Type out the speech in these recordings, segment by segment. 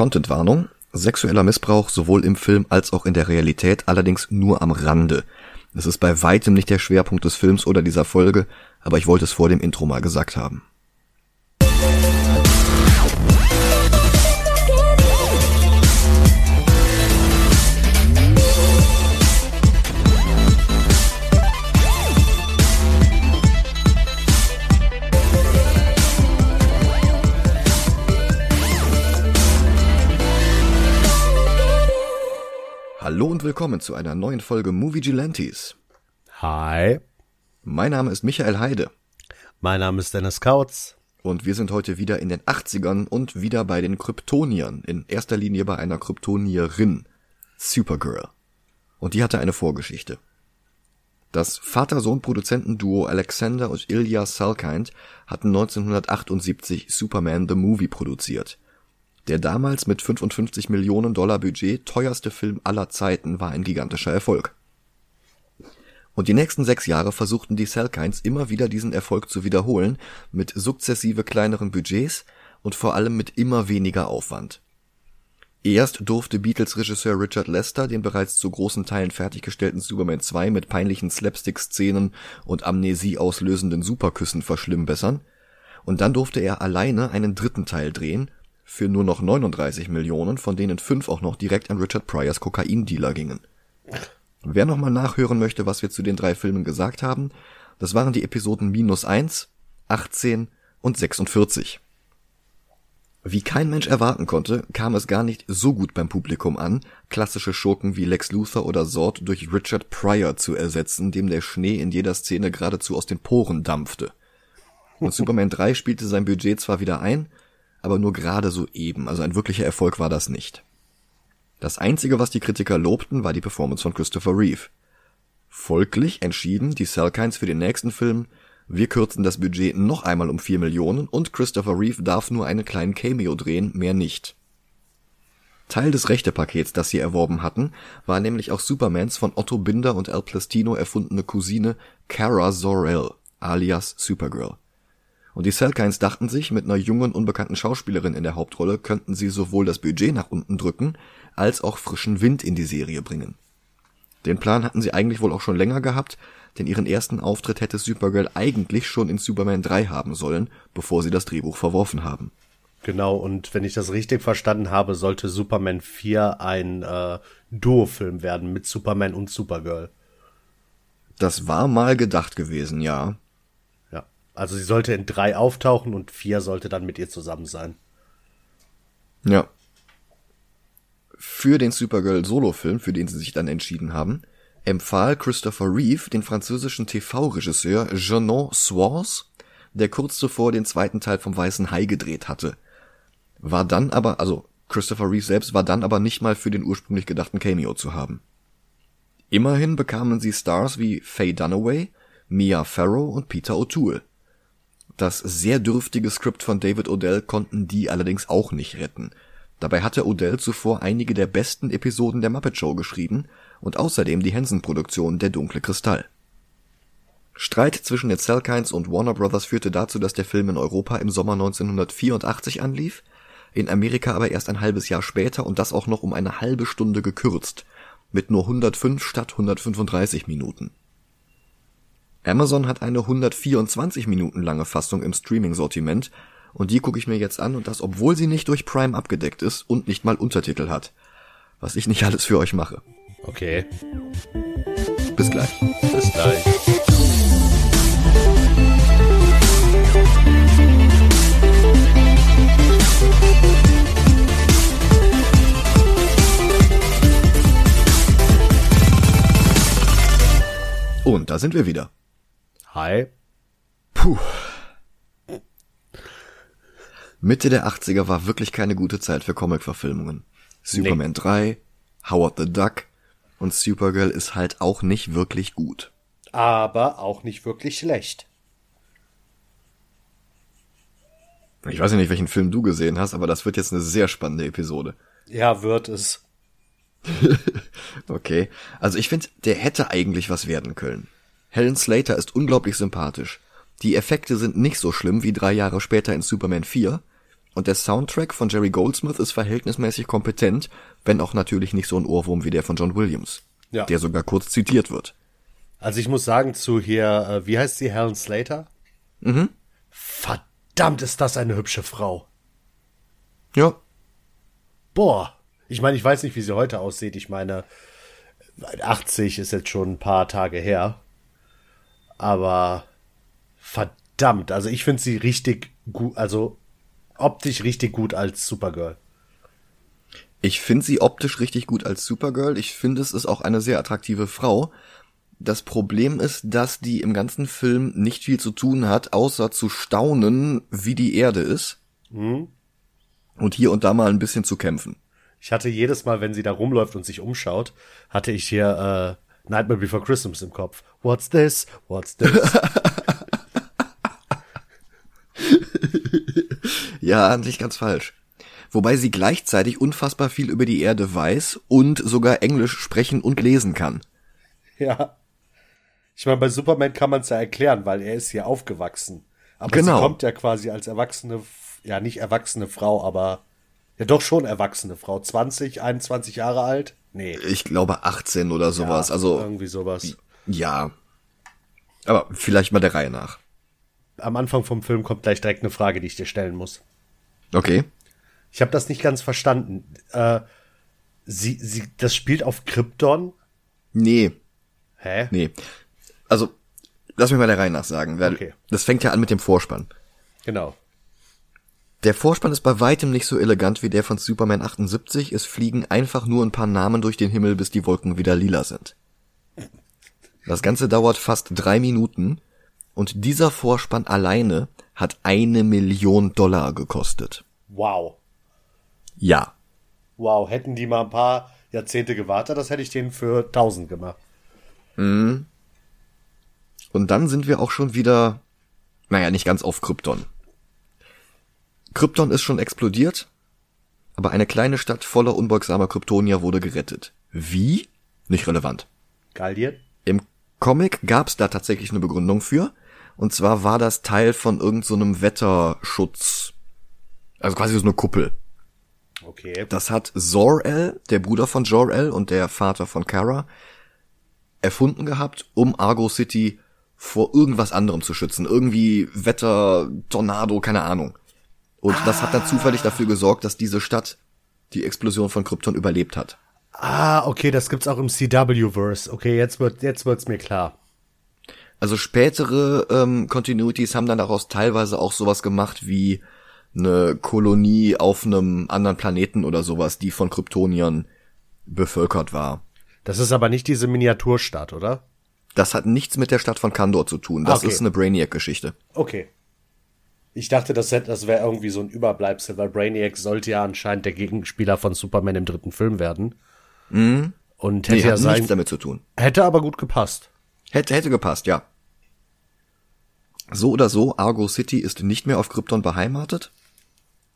Contentwarnung. Sexueller Missbrauch sowohl im Film als auch in der Realität, allerdings nur am Rande. Es ist bei weitem nicht der Schwerpunkt des Films oder dieser Folge, aber ich wollte es vor dem Intro mal gesagt haben. Hallo und willkommen zu einer neuen Folge Movie Gelantes. Hi. Mein Name ist Michael Heide. Mein Name ist Dennis Kautz. Und wir sind heute wieder in den 80ern und wieder bei den Kryptoniern. In erster Linie bei einer Kryptonierin. Supergirl. Und die hatte eine Vorgeschichte. Das Vater-Sohn-Produzentenduo Alexander und Ilya Salkind hatten 1978 Superman the Movie produziert. Der damals mit 55 Millionen Dollar Budget teuerste Film aller Zeiten war ein gigantischer Erfolg. Und die nächsten sechs Jahre versuchten die Salkinds immer wieder diesen Erfolg zu wiederholen, mit sukzessive kleineren Budgets und vor allem mit immer weniger Aufwand. Erst durfte Beatles-Regisseur Richard Lester den bereits zu großen Teilen fertiggestellten Superman 2 mit peinlichen Slapstick-Szenen und Amnesie auslösenden Superküssen verschlimmbessern, und dann durfte er alleine einen dritten Teil drehen für nur noch 39 Millionen, von denen fünf auch noch direkt an Richard Pryors Kokaindealer gingen. Wer nochmal nachhören möchte, was wir zu den drei Filmen gesagt haben, das waren die Episoden minus eins, 18 und 46. Wie kein Mensch erwarten konnte, kam es gar nicht so gut beim Publikum an, klassische Schurken wie Lex Luthor oder Zord durch Richard Pryor zu ersetzen, dem der Schnee in jeder Szene geradezu aus den Poren dampfte. Und Superman 3 spielte sein Budget zwar wieder ein, aber nur gerade so eben, also ein wirklicher Erfolg war das nicht. Das einzige, was die Kritiker lobten, war die Performance von Christopher Reeve. Folglich entschieden die Salkinds für den nächsten Film, wir kürzen das Budget noch einmal um vier Millionen und Christopher Reeve darf nur einen kleinen Cameo drehen, mehr nicht. Teil des Rechtepakets, das sie erworben hatten, war nämlich auch Supermans von Otto Binder und Al Plastino erfundene Cousine Kara Zor-El, alias Supergirl. Und die Salkinds dachten sich, mit einer jungen, unbekannten Schauspielerin in der Hauptrolle könnten sie sowohl das Budget nach unten drücken, als auch frischen Wind in die Serie bringen. Den Plan hatten sie eigentlich wohl auch schon länger gehabt, denn ihren ersten Auftritt hätte Supergirl eigentlich schon in Superman 3 haben sollen, bevor sie das Drehbuch verworfen haben. Genau, und wenn ich das richtig verstanden habe, sollte Superman 4 ein äh, Duo-Film werden mit Superman und Supergirl. Das war mal gedacht gewesen, ja. Also sie sollte in drei auftauchen und vier sollte dann mit ihr zusammen sein. Ja. Für den Supergirl Solo-Film, für den sie sich dann entschieden haben, empfahl Christopher Reeve den französischen TV-Regisseur Jeannot Swans, der kurz zuvor den zweiten Teil vom Weißen Hai gedreht hatte. War dann aber, also Christopher Reeve selbst war dann aber nicht mal für den ursprünglich gedachten Cameo zu haben. Immerhin bekamen sie Stars wie Faye Dunaway, Mia Farrow und Peter O'Toole. Das sehr dürftige Skript von David Odell konnten die allerdings auch nicht retten. Dabei hatte Odell zuvor einige der besten Episoden der Muppet Show geschrieben und außerdem die Henson-Produktion Der dunkle Kristall. Streit zwischen den Salkinds und Warner Brothers führte dazu, dass der Film in Europa im Sommer 1984 anlief, in Amerika aber erst ein halbes Jahr später und das auch noch um eine halbe Stunde gekürzt, mit nur 105 statt 135 Minuten Amazon hat eine 124 Minuten lange Fassung im Streaming-Sortiment und die gucke ich mir jetzt an und das, obwohl sie nicht durch Prime abgedeckt ist und nicht mal Untertitel hat. Was ich nicht alles für euch mache. Okay. Bis gleich. Bis gleich. Und da sind wir wieder. Hi. Puh. Mitte der 80er war wirklich keine gute Zeit für Comic-Verfilmungen. Superman nee. 3, Howard the Duck und Supergirl ist halt auch nicht wirklich gut. Aber auch nicht wirklich schlecht. Ich weiß ja nicht, welchen Film du gesehen hast, aber das wird jetzt eine sehr spannende Episode. Ja, wird es. okay. Also ich finde, der hätte eigentlich was werden können. Helen Slater ist unglaublich sympathisch. Die Effekte sind nicht so schlimm wie drei Jahre später in Superman 4. Und der Soundtrack von Jerry Goldsmith ist verhältnismäßig kompetent, wenn auch natürlich nicht so ein Ohrwurm wie der von John Williams, Ja. der sogar kurz zitiert wird. Also ich muss sagen zu hier, äh, wie heißt sie, Helen Slater? Mhm. Verdammt, ist das eine hübsche Frau. Ja, Boah. Ich meine, ich weiß nicht, wie sie heute aussieht. Ich meine, 80 ist jetzt schon ein paar Tage her. Aber verdammt, also ich finde sie richtig gut, also optisch richtig gut als Supergirl. Ich finde sie optisch richtig gut als Supergirl. Ich finde, es ist auch eine sehr attraktive Frau. Das Problem ist, dass die im ganzen Film nicht viel zu tun hat, außer zu staunen, wie die Erde ist. Und hier und da mal ein bisschen zu kämpfen. Ich hatte jedes Mal, wenn sie da rumläuft und sich umschaut, hatte ich hier äh, Nightmare Before Christmas im Kopf. What's this? What's this? Ja, an sich ganz falsch. Wobei sie gleichzeitig unfassbar viel über die Erde weiß und sogar Englisch sprechen und lesen kann. ja. Ich meine, bei Superman kann man es ja erklären, weil er ist hier aufgewachsen. Aber Genau. sie kommt ja quasi als erwachsene, ja nicht erwachsene Frau, aber ja doch schon erwachsene Frau. 20, 21 Jahre alt? Nee. Ich glaube 18 oder sowas. Ja, also, Irgendwie sowas. ja. Aber vielleicht mal der Reihe nach. Am Anfang vom Film kommt gleich direkt eine Frage, die ich dir stellen muss. Okay. Ich habe das nicht ganz verstanden. Äh, sie, sie, das spielt auf Krypton? Nee, Hä? nee. Also, lass mich mal der Reihe nach sagen, weil Okay. das fängt ja an mit dem Vorspann. Genau. Der Vorspann ist bei weitem nicht so elegant wie der von Superman 78. Es fliegen einfach nur ein paar Namen durch den Himmel, bis die Wolken wieder lila sind. Das Ganze dauert fast drei Minuten und dieser Vorspann alleine hat eine Million Dollar gekostet. Wow. Ja. Wow. Hätten die mal ein paar Jahrzehnte gewartet, das hätte ich denen für 1000 gemacht. Und dann sind wir auch schon wieder, naja, nicht ganz auf Krypton. Krypton ist schon explodiert, aber eine kleine Stadt voller unbeugsamer Kryptonier wurde gerettet. Wie? Nicht relevant. Gallien? Im Comic gab's da tatsächlich eine Begründung für. Und zwar war das Teil von irgendeinem so Wetterschutz. Also quasi so eine Kuppel. Okay. Das hat Zor-El, der Bruder von Jor-El und der Vater von Kara, erfunden gehabt, um Argo City vor irgendwas anderem zu schützen. Irgendwie Wetter, Tornado, keine Ahnung. Und das hat dann zufällig dafür gesorgt, dass diese Stadt die Explosion von Krypton überlebt hat. Ah, okay, das gibt's auch im CW-Verse. Okay, jetzt wird, jetzt wird's mir klar. Also spätere ähm, Continuities haben dann daraus teilweise auch sowas gemacht wie eine Kolonie auf einem anderen Planeten oder sowas, die von Kryptoniern bevölkert war. Das ist aber nicht diese Miniaturstadt, oder? Das hat nichts mit der Stadt von Kandor zu tun. Das Okay. ist eine Brainiac-Geschichte. Okay. Ich dachte, das, hätte- das wäre irgendwie so ein Überbleibsel, weil Brainiac sollte ja anscheinend der Gegenspieler von Superman im dritten Film werden. Und hätte Nee, ja sein, nichts damit zu tun. hätte aber gut gepasst. Hätte, hätte gepasst, ja. So oder so, Argo City ist nicht mehr auf Krypton beheimatet,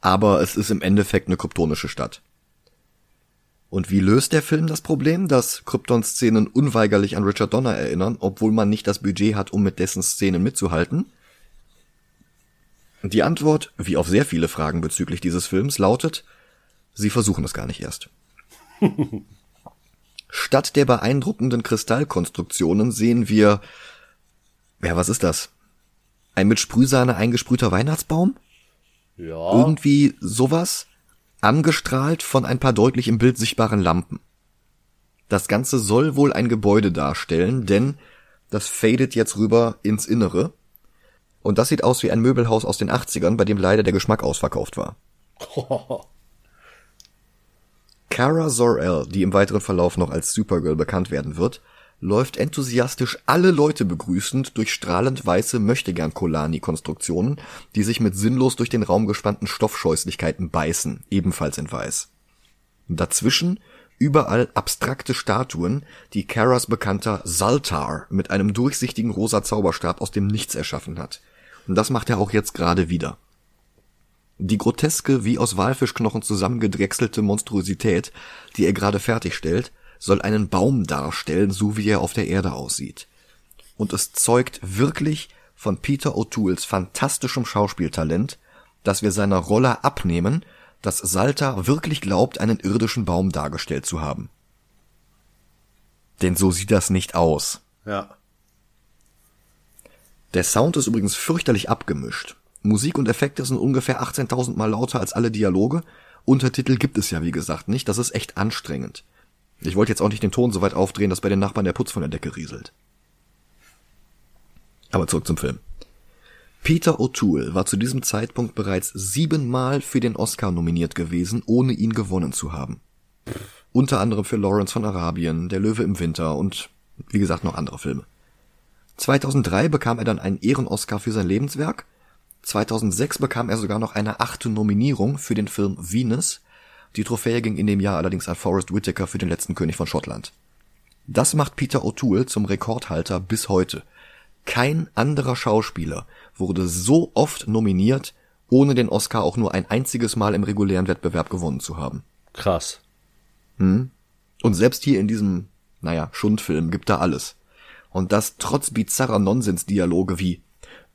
aber es ist im Endeffekt eine kryptonische Stadt. Und wie löst der Film das Problem, dass Krypton-Szenen unweigerlich an Richard Donner erinnern, obwohl man nicht das Budget hat, um mit dessen Szenen mitzuhalten? Die Antwort, wie auf sehr viele Fragen bezüglich dieses Films, lautet, sie versuchen es gar nicht erst. Statt der beeindruckenden Kristallkonstruktionen sehen wir, ja, was ist das? Ein mit Sprühsahne eingesprühter Weihnachtsbaum? Ja. Irgendwie sowas? Angestrahlt von ein paar deutlich im Bild sichtbaren Lampen. Das Ganze soll wohl ein Gebäude darstellen, denn das fadet jetzt rüber ins Innere. Und das sieht aus wie ein Möbelhaus aus den 80ern, bei dem leider der Geschmack ausverkauft war. Kara Zor-El, die im weiteren Verlauf noch als Supergirl bekannt werden wird, läuft enthusiastisch alle Leute begrüßend durch strahlend weiße Möchtegern-Kolani-Konstruktionen, die sich mit sinnlos durch den Raum gespannten Stoffscheußlichkeiten beißen, ebenfalls in weiß. Dazwischen überall abstrakte Statuen, die Karas bekannter Saltar mit einem durchsichtigen rosa Zauberstab aus dem Nichts erschaffen hat. Und das macht er auch jetzt gerade wieder. Die groteske, wie aus Walfischknochen zusammengedrechselte Monstrosität, die er gerade fertigstellt, soll einen Baum darstellen, so wie er auf der Erde aussieht. Und es zeugt wirklich von Peter O'Tooles fantastischem Schauspieltalent, dass wir seiner Rolle abnehmen, dass Salta wirklich glaubt, einen irdischen Baum dargestellt zu haben. Denn so sieht das nicht aus. Ja. Der Sound ist übrigens fürchterlich abgemischt. Musik und Effekte sind ungefähr 18.000 Mal lauter als alle Dialoge. Untertitel gibt es ja wie gesagt nicht. Das ist echt anstrengend. Ich wollte jetzt auch nicht den Ton so weit aufdrehen, dass bei den Nachbarn der Putz von der Decke rieselt. Aber zurück zum Film. Peter O'Toole war zu diesem Zeitpunkt bereits siebenmal für den Oscar nominiert gewesen, ohne ihn gewonnen zu haben. Unter anderem für Lawrence von Arabien, Der Löwe im Winter und, wie gesagt, noch andere Filme. 2003 bekam er dann einen Ehren-Oscar für sein Lebenswerk. 2006 bekam er sogar noch eine achte Nominierung für den Film Venus. Die Trophäe ging in dem Jahr allerdings an Forrest Whitaker für den letzten König von Schottland. Das macht Peter O'Toole zum Rekordhalter bis heute. Kein anderer Schauspieler wurde so oft nominiert, ohne den Oscar auch nur ein einziges Mal im regulären Wettbewerb gewonnen zu haben. Krass. Und selbst hier in diesem, naja, Schundfilm gibt er alles. Und das trotz bizarrer Nonsensdialoge wie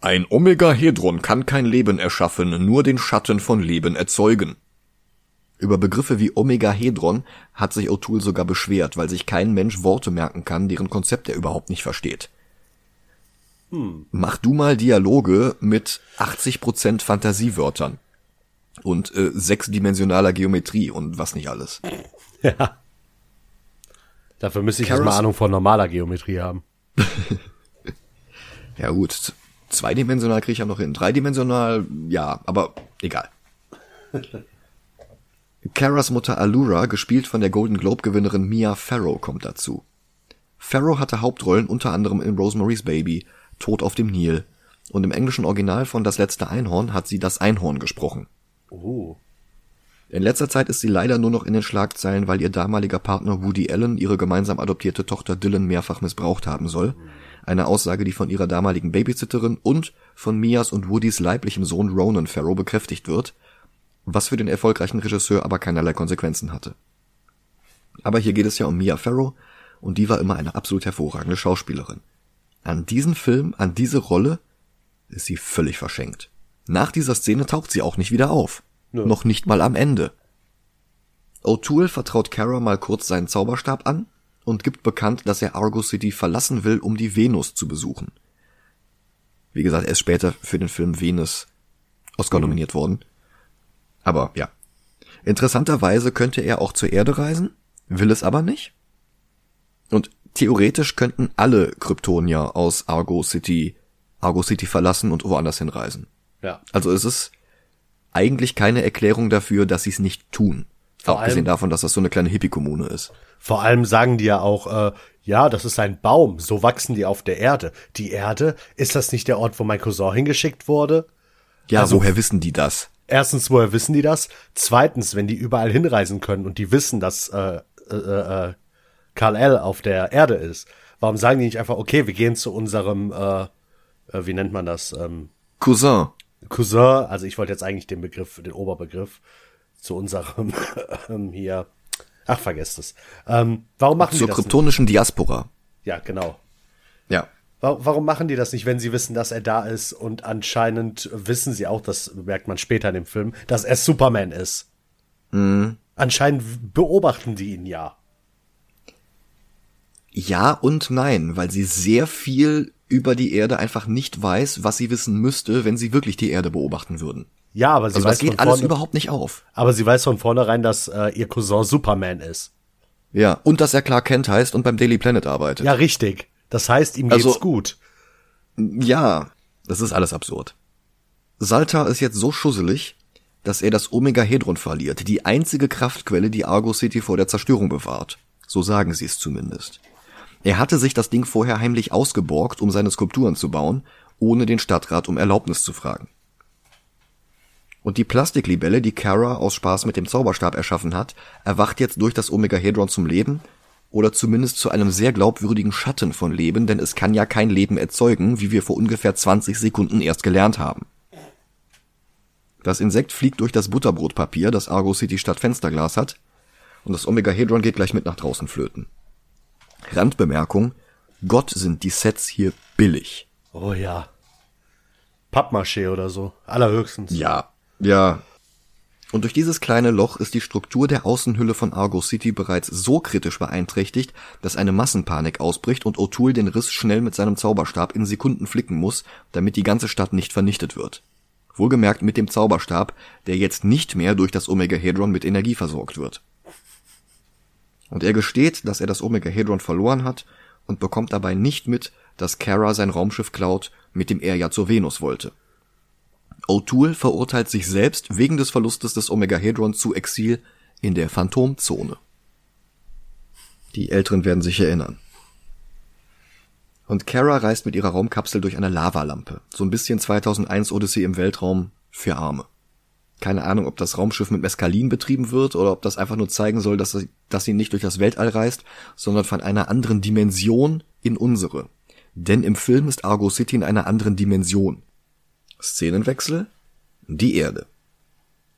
Ein Omegahedron kann kein Leben erschaffen, nur den Schatten von Leben erzeugen. Über Begriffe wie Omegahedron hat sich O'Toole sogar beschwert, weil sich kein Mensch Worte merken kann, deren Konzept er überhaupt nicht versteht. Mach du mal Dialoge mit 80% Fantasiewörtern und äh, sechsdimensionaler Geometrie und was nicht alles. Ja. Dafür müsste ich Karas- erstmal Ahnung von normaler Geometrie haben. Ja gut, zweidimensional kriege ich ja noch hin. Dreidimensional, ja, aber egal. Caras Mutter Allura, gespielt von der Golden Globe-Gewinnerin Mia Farrow, kommt dazu. Farrow hatte Hauptrollen unter anderem in Rosemary's Baby, Tod auf dem Nil und im englischen Original von Das letzte Einhorn hat sie das Einhorn gesprochen. Oh. In letzter Zeit ist sie leider nur noch in den Schlagzeilen, weil ihr damaliger Partner Woody Allen ihre gemeinsam adoptierte Tochter Dylan mehrfach missbraucht haben soll. Eine Aussage, die von ihrer damaligen Babysitterin und von Mias und Woodys leiblichem Sohn Ronan Farrow bekräftigt wird, was für den erfolgreichen Regisseur aber keinerlei Konsequenzen hatte. Aber hier geht es ja um Mia Farrow und die war immer eine absolut hervorragende Schauspielerin. An diesen Film, an diese Rolle ist sie völlig verschenkt. Nach dieser Szene taucht sie auch nicht wieder auf. Nö. Noch nicht mal am Ende. O'Toole vertraut Kara mal kurz seinen Zauberstab an und gibt bekannt, dass er Argo City verlassen will, um die Venus zu besuchen. Wie gesagt, er ist später für den Film Venus Oscar nominiert worden. Aber ja. Interessanterweise könnte er auch zur Erde reisen, will es aber nicht. Und theoretisch könnten alle Kryptonier aus Argo City Argo City verlassen und woanders hinreisen. Ja. Also es ist eigentlich keine Erklärung dafür, dass sie es nicht tun. Vor Abgesehen allem- davon, dass das so eine kleine Hippie-Kommune ist. Vor allem sagen die ja auch, äh, ja, das ist ein Baum, so wachsen die auf der Erde. Die Erde, ist das nicht der Ort, wo mein Cousin hingeschickt wurde? Ja, Also- woher wissen die das? Erstens, woher wissen die das? Zweitens, wenn die überall hinreisen können und die wissen, dass äh, äh, äh, Karl L. auf der Erde ist, warum sagen die nicht einfach, okay, wir gehen zu unserem, äh, äh, wie nennt man das, ähm, Cousin. Cousin, also ich wollte jetzt eigentlich den Begriff, den Oberbegriff, zu unserem ähm, hier, ach, vergesst es. Ähm, warum machen Zur die das nicht? kryptonischen Diaspora. Ja, genau. Ja. Wa- Warum machen die das nicht, wenn sie wissen, dass er da ist und anscheinend wissen sie auch, das merkt man später in dem Film, dass er Superman ist? Anscheinend beobachten die ihn ja. Ja und nein, weil sie sehr viel über die Erde einfach nicht weiß, was sie wissen müsste, wenn sie wirklich die Erde beobachten würden. Ja, aber sie Also weiß das geht von alles vorne, überhaupt nicht auf. aber sie weiß von vornherein, dass äh, ihr Cousin Superman ist. Ja, und dass er Clark Kent heißt und beim Daily Planet arbeitet. Ja, richtig. Das heißt, ihm geht's Also- gut. Ja, das ist alles absurd. Salta ist jetzt so schusselig, dass er das Omegahedron verliert, die einzige Kraftquelle, die Argo City vor der Zerstörung bewahrt. So sagen sie es zumindest. Er hatte sich das Ding vorher heimlich ausgeborgt, um seine Skulpturen zu bauen, ohne den Stadtrat um Erlaubnis zu fragen. Und die Plastiklibelle, die Kara aus Spaß mit dem Zauberstab erschaffen hat, erwacht jetzt durch das Omegahedron zum Leben oder zumindest zu einem sehr glaubwürdigen Schatten von Leben, denn es kann ja kein Leben erzeugen, wie wir vor ungefähr 20 Sekunden erst gelernt haben. Das Insekt fliegt durch das Butterbrotpapier, das Argo City statt Fensterglas hat, und das Omegahedron geht gleich mit nach draußen flöten. Randbemerkung, Gott sind die Sets hier billig. Oh ja. Pappmaché oder so. Allerhöchstens. Ja, Ja. Und durch dieses kleine Loch ist die Struktur der Außenhülle von Argo City bereits so kritisch beeinträchtigt, dass eine Massenpanik ausbricht und O'Toole den Riss schnell mit seinem Zauberstab in Sekunden flicken muss, damit die ganze Stadt nicht vernichtet wird. Wohlgemerkt mit dem Zauberstab, der jetzt nicht mehr durch das Omega-Hedron mit Energie versorgt wird. Und er gesteht, dass er das Omega-Hedron verloren hat und bekommt dabei nicht mit, dass Kara sein Raumschiff klaut, mit dem er ja zur Venus wollte. O'Toole verurteilt sich selbst wegen des Verlustes des Omega-Hedron zu Exil in der Phantomzone. Die Älteren werden sich erinnern. Und Kara reist mit ihrer Raumkapsel durch eine Lavalampe. So ein bisschen 2001 Odyssey im Weltraum für Arme. Keine Ahnung, ob das Raumschiff mit Meskalin betrieben wird oder ob das einfach nur zeigen soll, dass sie, dass sie nicht durch das Weltall reist, sondern von einer anderen Dimension in unsere. Denn im Film ist Argo City in einer anderen Dimension. Szenenwechsel? Die Erde.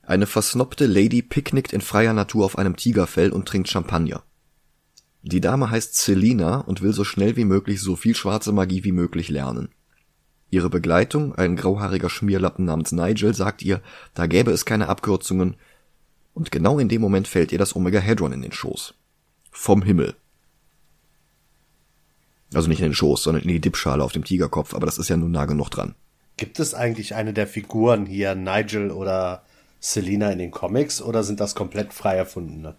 Eine versnobte Lady picknickt in freier Natur auf einem Tigerfell und trinkt Champagner. Die Dame heißt Selina und will so schnell wie möglich so viel schwarze Magie wie möglich lernen. Ihre Begleitung, ein grauhaariger Schmierlappen namens Nigel, sagt ihr, da gäbe es keine Abkürzungen, und genau in dem Moment fällt ihr das Omega Hedron in den Schoß. Vom Himmel. Also nicht in den Schoß, sondern in die Dippschale auf dem Tigerkopf, aber das ist ja nun nah genug dran. Gibt es eigentlich eine der Figuren hier, Nigel oder Selina in den Comics, oder sind das komplett frei erfundene?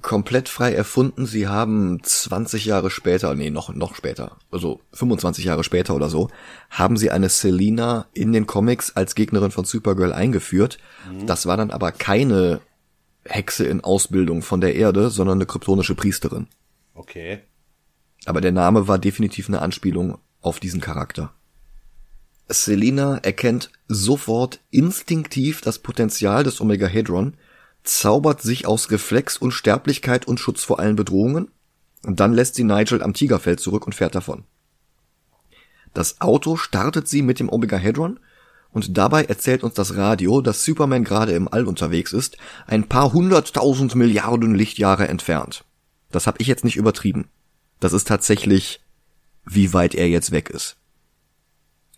Komplett frei erfunden. Sie haben 20 Jahre später, nee, noch, noch später, also 25 Jahre später oder so, haben sie eine Selina in den Comics als Gegnerin von Supergirl eingeführt. Mhm. Das war dann aber keine Hexe in Ausbildung von der Erde, sondern eine kryptonische Priesterin. Okay. Aber der Name war definitiv eine Anspielung auf diesen Charakter. Selina erkennt sofort instinktiv das Potenzial des Omega Hedron zaubert sich aus Reflex Unsterblichkeit und Schutz vor allen Bedrohungen, und dann lässt sie Nigel am Tigerfeld zurück und fährt davon. Das Auto startet sie mit dem Omega Hedron, und dabei erzählt uns das Radio, dass Superman gerade im All unterwegs ist, ein paar hunderttausend Milliarden Lichtjahre entfernt. Das hab ich jetzt nicht übertrieben. Das ist tatsächlich, wie weit er jetzt weg ist.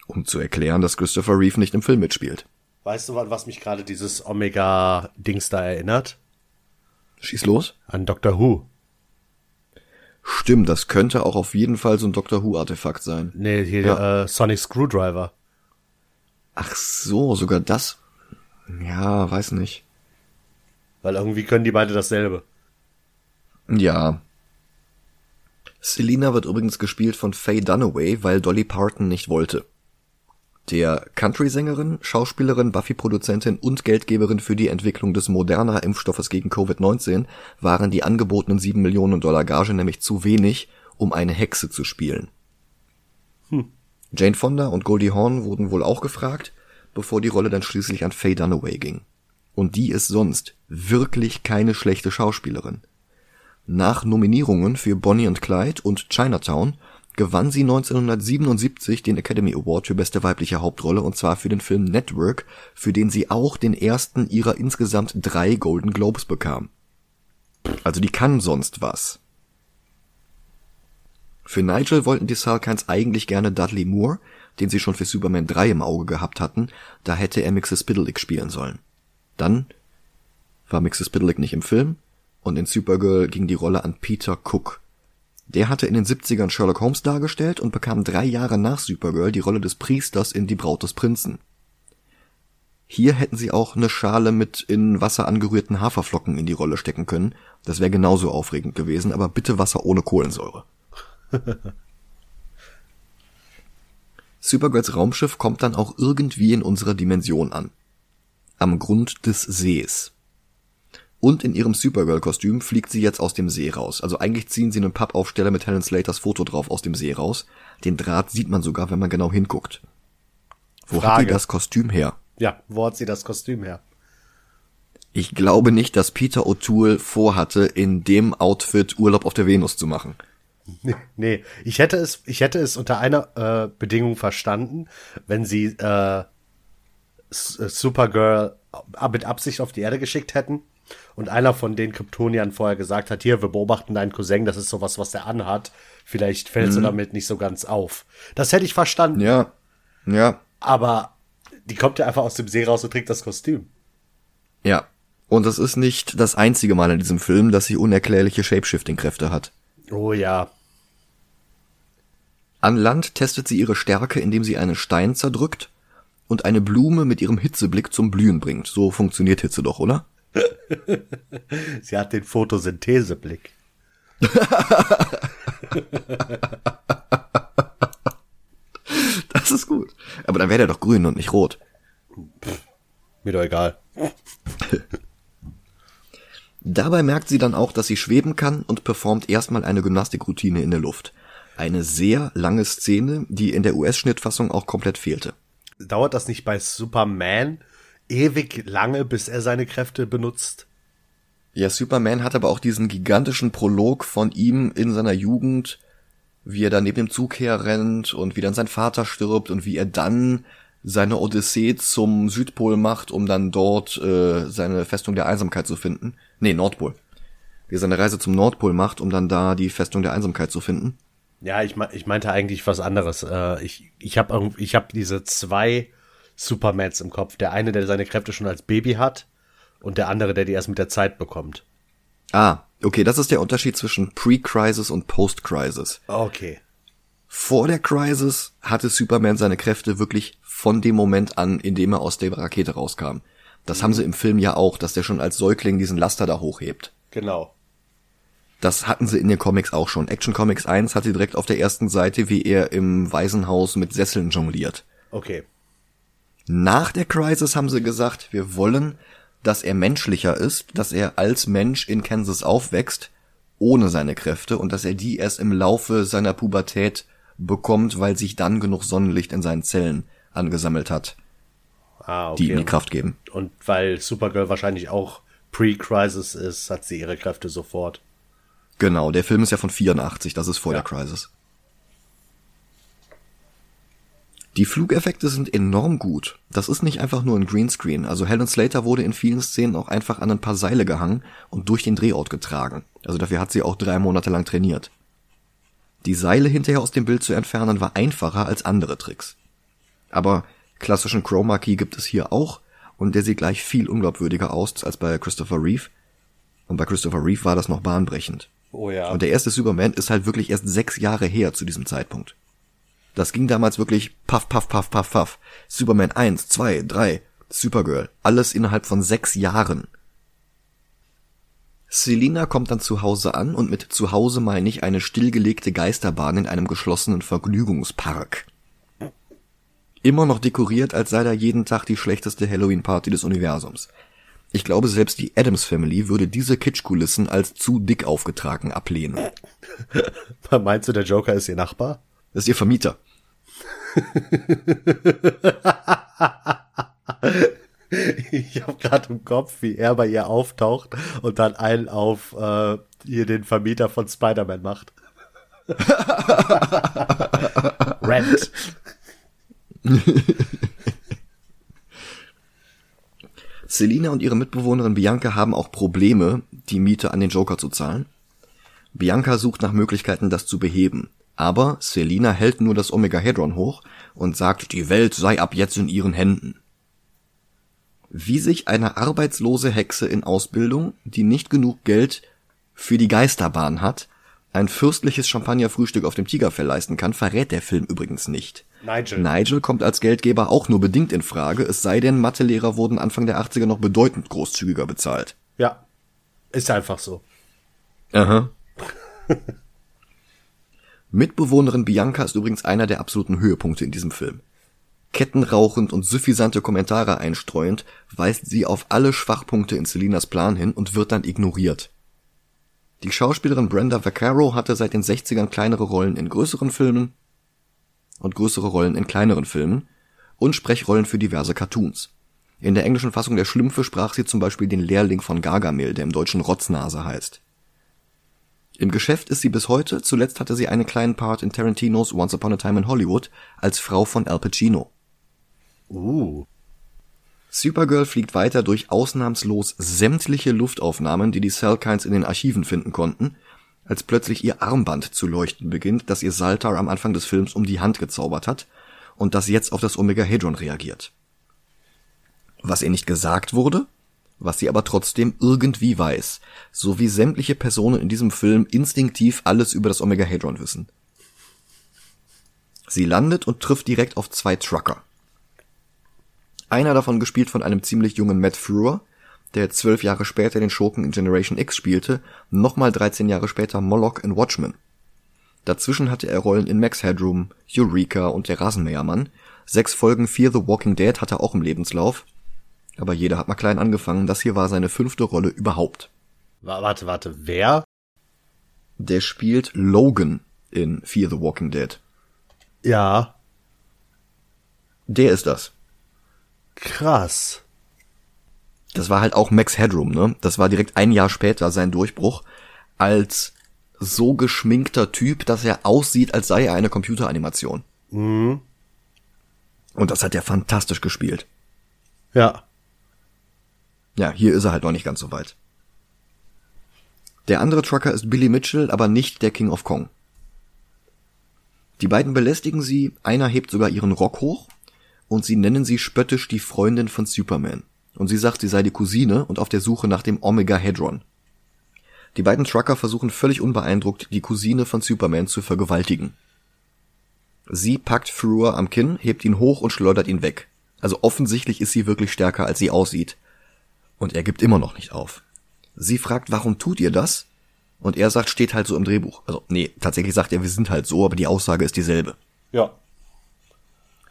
Um zu erklären, dass Christopher Reeve nicht im Film mitspielt. Weißt du, was mich gerade dieses Omega-Dings da erinnert? Schieß los. An Doctor Who. Stimmt, das könnte auch auf jeden Fall so ein Doctor Who-Artefakt sein. Nee, hier ja. äh, Sonic Screwdriver. Ach so, sogar das. Ja, weiß nicht. Weil irgendwie können die beide dasselbe. Ja. Selina wird übrigens gespielt von Faye Dunaway, weil Dolly Parton nicht wollte der Country-Sängerin, Schauspielerin, Buffy-Produzentin und Geldgeberin für die Entwicklung des Moderna-Impfstoffes gegen Covid-19 waren die angebotenen sieben Millionen Dollar Gage nämlich zu wenig, um eine Hexe zu spielen. Hm. Jane Fonda und Goldie Hawn wurden wohl auch gefragt, bevor die Rolle dann schließlich an Faye Dunaway ging. Und die ist sonst wirklich keine schlechte Schauspielerin. Nach Nominierungen für Bonnie und Clyde und Chinatown gewann sie 1977 den Academy Award für beste weibliche Hauptrolle und zwar für den Film Network, für den sie auch den ersten ihrer insgesamt drei Golden Globes bekam. Also die kann sonst was. Für Nigel wollten die Salkinds eigentlich gerne Dudley Moore, den sie schon für Superman 3 im Auge gehabt hatten, da hätte er Mixes Piddleick spielen sollen. Dann war Mixes Piddleick nicht im Film und in Supergirl ging die Rolle an Peter Cook, der hatte in den 70ern Sherlock Holmes dargestellt und bekam drei Jahre nach Supergirl die Rolle des Priesters in Die Braut des Prinzen. Hier hätten sie auch eine Schale mit in Wasser angerührten Haferflocken in die Rolle stecken können. Das wäre genauso aufregend gewesen, aber bitte Wasser ohne Kohlensäure. Supergirls Raumschiff kommt dann auch irgendwie in unserer Dimension an. Am Grund des Sees. Und in ihrem Supergirl-Kostüm fliegt sie jetzt aus dem See raus. Also eigentlich ziehen sie einen Pappaufsteller mit Helen Slaters Foto drauf aus dem See raus. Den Draht sieht man sogar, wenn man genau hinguckt. Wo Frage. hat die das Kostüm her? Ja, wo hat sie das Kostüm her? Ich glaube nicht, dass Peter O'Toole vorhatte, in dem Outfit Urlaub auf der Venus zu machen. Nee, nee. ich hätte es, ich hätte es unter einer äh, Bedingung verstanden, wenn sie äh, Supergirl mit Absicht auf die Erde geschickt hätten und einer von den Kryptoniern vorher gesagt hat, hier, wir beobachten deinen Cousin, das ist sowas, was der anhat. Vielleicht fällst mhm. du damit nicht so ganz auf. Das hätte ich verstanden. Ja. Ja. Aber die kommt ja einfach aus dem See raus und trägt das Kostüm. Ja. Und es ist nicht das einzige Mal in diesem Film, dass sie unerklärliche Shapeshifting-Kräfte hat. Oh ja. An Land testet sie ihre Stärke, indem sie einen Stein zerdrückt und eine Blume mit ihrem Hitzeblick zum Blühen bringt. So funktioniert Hitze doch, oder? sie hat den Photosyntheseblick. das ist gut. Aber dann wäre der doch grün und nicht rot. Pff, mir doch egal. Dabei merkt sie dann auch, dass sie schweben kann und performt erstmal eine Gymnastikroutine in der Luft. Eine sehr lange Szene, die in der US-Schnittfassung auch komplett fehlte. Dauert das nicht bei Superman ewig lange, bis er seine Kräfte benutzt? Ja, Superman hat aber auch diesen gigantischen Prolog von ihm in seiner Jugend, wie er da neben dem Zug herrennt und wie dann sein Vater stirbt und wie er dann seine Odyssee zum Südpol macht, um dann dort äh, seine Festung der Einsamkeit zu finden. Nee, Nordpol. Wie er seine Reise zum Nordpol macht, um dann da die Festung der Einsamkeit zu finden. Ja, ich, me ich meinte eigentlich was anderes. Äh, ich ich habe ich hab diese zwei Supermans im Kopf. Der eine, der seine Kräfte schon als Baby hat und der andere, der die erst mit der Zeit bekommt. Ah, okay, das ist der Unterschied zwischen Pre-Crisis und Post-Crisis. Okay. Vor der Crisis hatte Superman seine Kräfte wirklich von dem Moment an, in dem er aus der Rakete rauskam. Das mhm. haben sie im Film ja auch, dass der schon als Säugling diesen Laster da hochhebt. Genau. Das hatten sie in den Comics auch schon. Action Comics 1 hatte direkt auf der ersten Seite, wie er im Waisenhaus mit Sesseln jongliert. Okay. Nach der Crisis haben sie gesagt, wir wollen, dass er menschlicher ist, dass er als Mensch in Kansas aufwächst, ohne seine Kräfte und dass er die erst im Laufe seiner Pubertät bekommt, weil sich dann genug Sonnenlicht in seinen Zellen angesammelt hat, ah, okay. die ihm die Kraft geben. Und weil Supergirl wahrscheinlich auch Pre-Crisis ist, hat sie ihre Kräfte sofort. Genau, der Film ist ja von 84, das ist vor ja. der Crisis. Die Flugeffekte sind enorm gut. Das ist nicht einfach nur ein Greenscreen. Also Helen Slater wurde in vielen Szenen auch einfach an ein paar Seile gehangen und durch den Drehort getragen. Also dafür hat sie auch drei Monate lang trainiert. Die Seile hinterher aus dem Bild zu entfernen war einfacher als andere Tricks. Aber klassischen Chroma Key gibt es hier auch und der sieht gleich viel unglaubwürdiger aus als bei Christopher Reeve. Und bei Christopher Reeve war das noch bahnbrechend. Oh ja. Und der erste Superman ist halt wirklich erst sechs Jahre her zu diesem Zeitpunkt. Das ging damals wirklich paff, paff, paff, paff, paff. Superman 1, 2, 3, Supergirl. Alles innerhalb von sechs Jahren. Selina kommt dann zu Hause an und mit zu Hause meine ich eine stillgelegte Geisterbahn in einem geschlossenen Vergnügungspark. Immer noch dekoriert, als sei da jeden Tag die schlechteste Halloween-Party des Universums. Ich glaube, selbst die Adams Family würde diese Kitschkulissen als zu dick aufgetragen ablehnen. Meinst du, der Joker ist ihr Nachbar? Das ist ihr Vermieter. ich habe gerade im Kopf, wie er bei ihr auftaucht und dann einen auf äh, hier den Vermieter von Spider-Man macht. Rent. Selina und ihre Mitbewohnerin Bianca haben auch Probleme, die Miete an den Joker zu zahlen. Bianca sucht nach Möglichkeiten, das zu beheben. Aber Selina hält nur das Omega-Hedron hoch und sagt, die Welt sei ab jetzt in ihren Händen. Wie sich eine arbeitslose Hexe in Ausbildung, die nicht genug Geld für die Geisterbahn hat, ein fürstliches Champagnerfrühstück auf dem Tigerfell leisten kann, verrät der Film übrigens nicht. Nigel. Nigel kommt als Geldgeber auch nur bedingt in Frage, es sei denn, Mathelehrer wurden Anfang der 80er noch bedeutend großzügiger bezahlt. Ja, ist einfach so. Aha. Mitbewohnerin Bianca ist übrigens einer der absoluten Höhepunkte in diesem Film. Kettenrauchend und suffisante Kommentare einstreuend, weist sie auf alle Schwachpunkte in Selinas Plan hin und wird dann ignoriert. Die Schauspielerin Brenda Vaccaro hatte seit den 60ern kleinere Rollen in größeren Filmen und größere Rollen in kleineren Filmen und Sprechrollen für diverse Cartoons. In der englischen Fassung der Schlümpfe sprach sie zum Beispiel den Lehrling von Gargamel, der im Deutschen Rotznase heißt. Im Geschäft ist sie bis heute, zuletzt hatte sie einen kleinen Part in Tarantinos Once Upon a Time in Hollywood als Frau von Al Pacino. Uh. Supergirl fliegt weiter durch ausnahmslos sämtliche Luftaufnahmen, die die Cellkines in den Archiven finden konnten, als plötzlich ihr Armband zu leuchten beginnt, das ihr Saltar am Anfang des Films um die Hand gezaubert hat und das jetzt auf das Omega Hedron reagiert. Was ihr nicht gesagt wurde, was sie aber trotzdem irgendwie weiß, so wie sämtliche Personen in diesem Film instinktiv alles über das Omega-Hadron wissen. Sie landet und trifft direkt auf zwei Trucker. Einer davon gespielt von einem ziemlich jungen Matt Frewer, der zwölf Jahre später den Schurken in Generation X spielte, nochmal 13 Jahre später Moloch in Watchmen. Dazwischen hatte er Rollen in Max Headroom, Eureka und der Rasenmähermann. Sechs Folgen Fear the Walking Dead hatte er auch im Lebenslauf. Aber jeder hat mal klein angefangen, das hier war seine fünfte Rolle überhaupt. Warte, warte, wer? Der spielt Logan in Fear the Walking Dead. Ja. Der ist das. Krass. Das war halt auch Max Headroom, ne? Das war direkt ein Jahr später sein Durchbruch als so geschminkter Typ, dass er aussieht, als sei er eine Computeranimation. Mhm. Und das hat er fantastisch gespielt. Ja. Ja, hier ist er halt noch nicht ganz so weit. Der andere Trucker ist Billy Mitchell, aber nicht der King of Kong. Die beiden belästigen sie, einer hebt sogar ihren Rock hoch und sie nennen sie spöttisch die Freundin von Superman. Und sie sagt, sie sei die Cousine und auf der Suche nach dem Omega Hedron. Die beiden Trucker versuchen völlig unbeeindruckt, die Cousine von Superman zu vergewaltigen. Sie packt Frewer am Kinn, hebt ihn hoch und schleudert ihn weg. Also offensichtlich ist sie wirklich stärker, als sie aussieht. Und er gibt immer noch nicht auf. Sie fragt, warum tut ihr das? Und er sagt, steht halt so im Drehbuch. Also, nee, tatsächlich sagt er, wir sind halt so, aber die Aussage ist dieselbe. Ja.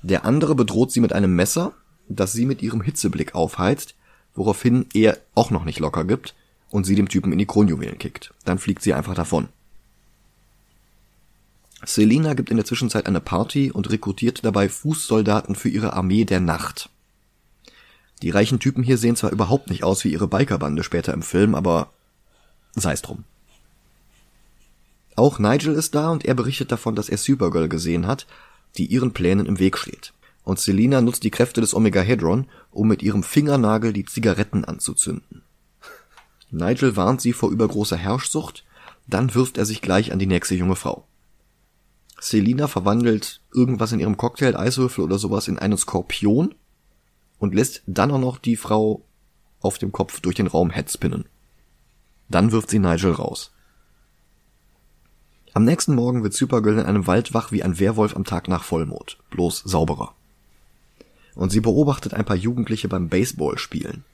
Der andere bedroht sie mit einem Messer, das sie mit ihrem Hitzeblick aufheizt, woraufhin er auch noch nicht locker gibt und sie dem Typen in die Kronjuwelen kickt. Dann fliegt sie einfach davon. Selina gibt in der Zwischenzeit eine Party und rekrutiert dabei Fußsoldaten für ihre Armee der Nacht. Die reichen Typen hier sehen zwar überhaupt nicht aus wie ihre Bikerbande später im Film, aber sei's drum. Auch Nigel ist da und er berichtet davon, dass er Supergirl gesehen hat, die ihren Plänen im Weg steht. Und Selina nutzt die Kräfte des Omega Hedron, um mit ihrem Fingernagel die Zigaretten anzuzünden. Nigel warnt sie vor übergroßer Herrschsucht, dann wirft er sich gleich an die nächste junge Frau. Selina verwandelt irgendwas in ihrem Cocktail, Eiswürfel oder sowas in einen Skorpion und lässt dann auch noch die Frau auf dem Kopf durch den Raum headspinnen. Dann wirft sie Nigel raus. Am nächsten Morgen wird Supergirl in einem Wald wach wie ein Werwolf am Tag nach Vollmond, bloß sauberer. Und sie beobachtet ein paar Jugendliche beim Baseball spielen.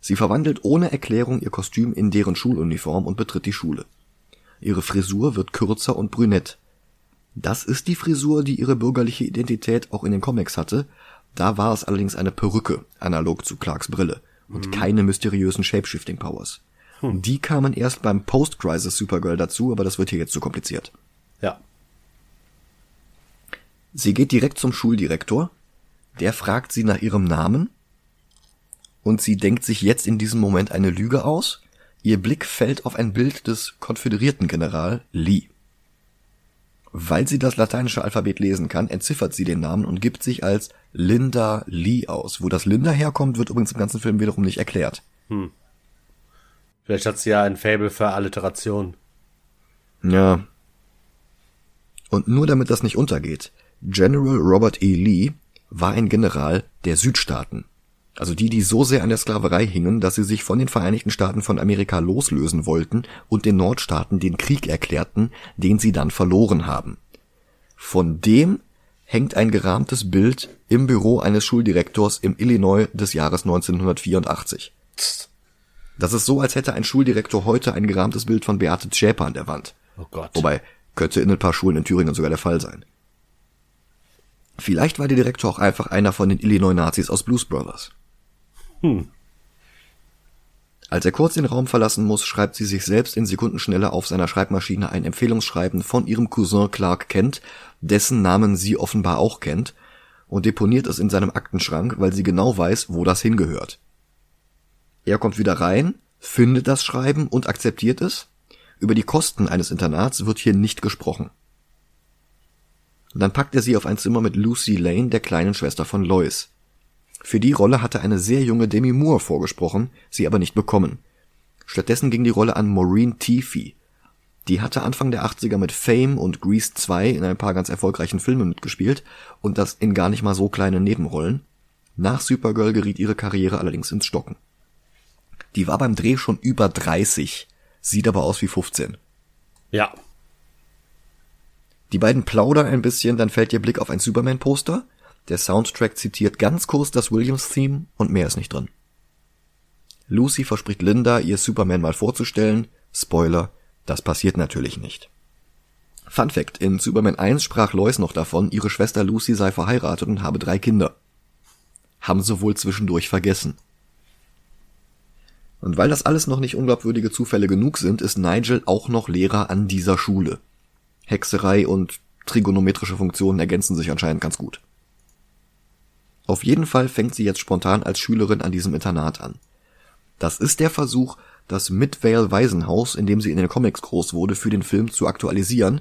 Sie verwandelt ohne Erklärung ihr Kostüm in deren Schuluniform und betritt die Schule. Ihre Frisur wird kürzer und brünett. Das ist die Frisur, die ihre bürgerliche Identität auch in den Comics hatte, da war es allerdings eine Perücke, analog zu Clarks Brille, und mhm. keine mysteriösen Shapeshifting-Powers. Hm. Die kamen erst beim Post-Crisis Supergirl dazu, aber das wird hier jetzt zu kompliziert. Ja. Sie geht direkt zum Schuldirektor, der fragt sie nach ihrem Namen, und sie denkt sich jetzt in diesem Moment eine Lüge aus. Ihr Blick fällt auf ein Bild des konföderierten General Lee. Weil sie das lateinische Alphabet lesen kann, entziffert sie den Namen und gibt sich als Linda Lee aus. Wo das Linda herkommt, wird übrigens im ganzen Film wiederum nicht erklärt. Hm. Vielleicht hat sie ja ein Fable für Alliteration. Ja. Und nur damit das nicht untergeht, General Robert E. Lee war ein General der Südstaaten. Also die, die so sehr an der Sklaverei hingen, dass sie sich von den Vereinigten Staaten von Amerika loslösen wollten und den Nordstaaten den Krieg erklärten, den sie dann verloren haben. Von dem hängt ein gerahmtes Bild im Büro eines Schuldirektors im Illinois des Jahres 1984. Das ist so, als hätte ein Schuldirektor heute ein gerahmtes Bild von Beate Zschäper an der Wand. Oh Gott. Wobei, könnte in ein paar Schulen in Thüringen sogar der Fall sein. Vielleicht war der Direktor auch einfach einer von den Illinois-Nazis aus Blues Brothers. Hm. Als er kurz den Raum verlassen muss, schreibt sie sich selbst in Sekundenschnelle auf seiner Schreibmaschine ein Empfehlungsschreiben von ihrem Cousin Clark Kent, dessen Namen sie offenbar auch kennt, und deponiert es in seinem Aktenschrank, weil sie genau weiß, wo das hingehört. Er kommt wieder rein, findet das Schreiben und akzeptiert es. Über die Kosten eines Internats wird hier nicht gesprochen. Dann packt er sie auf ein Zimmer mit Lucy Lane, der kleinen Schwester von Lois. Für die Rolle hatte eine sehr junge Demi Moore vorgesprochen, sie aber nicht bekommen. Stattdessen ging die Rolle an Maureen Teefy. Die hatte Anfang der 80er mit Fame und Grease 2 in ein paar ganz erfolgreichen Filmen mitgespielt und das in gar nicht mal so kleinen Nebenrollen. Nach Supergirl geriet ihre Karriere allerdings ins Stocken. Die war beim Dreh schon über 30, sieht aber aus wie 15. Ja. Die beiden plaudern ein bisschen, dann fällt ihr Blick auf ein Superman-Poster. Der Soundtrack zitiert ganz kurz das Williams-Theme und mehr ist nicht drin. Lucy verspricht Linda, ihr Superman mal vorzustellen. Spoiler, das passiert natürlich nicht. Fun Fact, in Superman 1 sprach Lois noch davon, ihre Schwester Lucy sei verheiratet und habe drei Kinder. Haben sie wohl zwischendurch vergessen. Und weil das alles noch nicht unglaubwürdige Zufälle genug sind, ist Nigel auch noch Lehrer an dieser Schule. Hexerei und trigonometrische Funktionen ergänzen sich anscheinend ganz gut. Auf jeden Fall fängt sie jetzt spontan als Schülerin an diesem Internat an. Das ist der Versuch, das Midvale Waisenhaus, in dem sie in den Comics groß wurde, für den Film zu aktualisieren,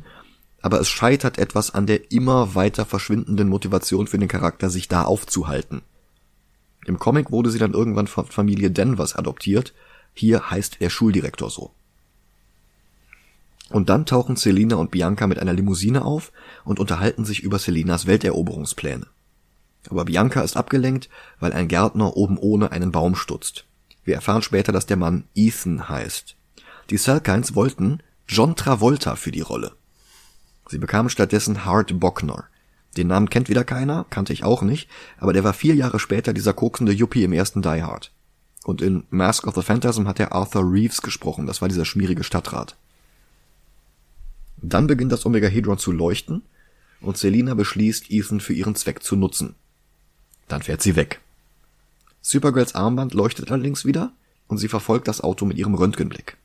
aber es scheitert etwas an der immer weiter verschwindenden Motivation für den Charakter, sich da aufzuhalten. Im Comic wurde sie dann irgendwann von Familie Denvers adoptiert, hier heißt der Schuldirektor so. Und dann tauchen Selina und Bianca mit einer Limousine auf und unterhalten sich über Selinas Welteroberungspläne. Aber Bianca ist abgelenkt, weil ein Gärtner oben ohne einen Baum stutzt. Wir erfahren später, dass der Mann Ethan heißt. Die Salkinds wollten John Travolta für die Rolle. Sie bekamen stattdessen Hart Bockner. Den Namen kennt wieder keiner, kannte ich auch nicht, aber der war vier Jahre später dieser koksende Yuppie im ersten Die Hard. Und in Mask of the Phantasm hat er Arthur Reeves gesprochen, das war dieser schmierige Stadtrat. Dann beginnt das Omegahedron zu leuchten und Selina beschließt, Ethan für ihren Zweck zu nutzen. Dann fährt sie weg. Supergirls Armband leuchtet allerdings wieder und sie verfolgt das Auto mit ihrem Röntgenblick.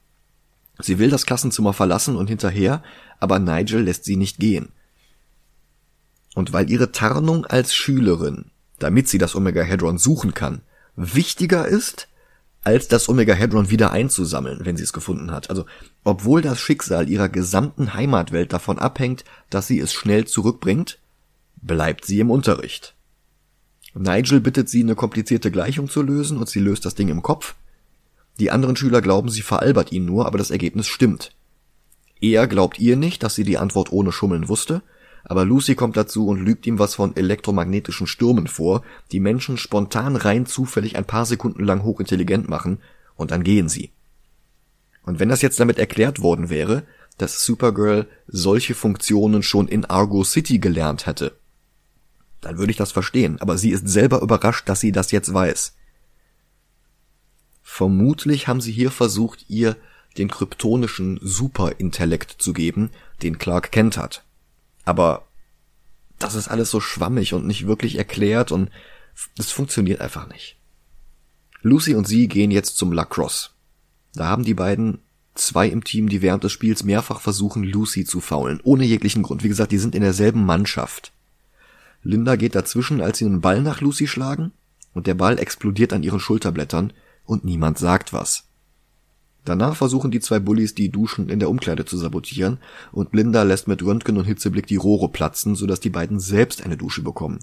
Sie will das Klassenzimmer verlassen und hinterher, aber Nigel lässt sie nicht gehen. Und weil ihre Tarnung als Schülerin, damit sie das Omega-Hedron suchen kann, wichtiger ist, als das Omega-Hedron wieder einzusammeln, wenn sie es gefunden hat. Also, obwohl das Schicksal ihrer gesamten Heimatwelt davon abhängt, dass sie es schnell zurückbringt, bleibt sie im Unterricht. Nigel bittet sie, eine komplizierte Gleichung zu lösen und sie löst das Ding im Kopf. Die anderen Schüler glauben, sie veralbert ihn nur, aber das Ergebnis stimmt. Er glaubt ihr nicht, dass sie die Antwort ohne Schummeln wusste, aber Lucy kommt dazu und lügt ihm was von elektromagnetischen Stürmen vor, die Menschen spontan rein zufällig ein paar Sekunden lang hochintelligent machen, und dann gehen sie. Und wenn das jetzt damit erklärt worden wäre, dass Supergirl solche Funktionen schon in Argo City gelernt hätte, dann würde ich das verstehen, aber sie ist selber überrascht, dass sie das jetzt weiß. Vermutlich haben sie hier versucht, ihr den kryptonischen Superintellekt zu geben, den Clark Kent hat. Aber das ist alles so schwammig und nicht wirklich erklärt und es funktioniert einfach nicht. Lucy und sie gehen jetzt zum Lacrosse. Da haben die beiden zwei im Team, die während des Spiels mehrfach versuchen, Lucy zu faulen, ohne jeglichen Grund. Wie gesagt, die sind in derselben Mannschaft. Linda geht dazwischen, als sie einen Ball nach Lucy schlagen, und der Ball explodiert an ihren Schulterblättern und niemand sagt was. Danach versuchen die zwei Bullies, die Duschen in der Umkleide zu sabotieren, und Linda lässt mit Röntgen und Hitzeblick die Rohre platzen, sodass die beiden selbst eine Dusche bekommen.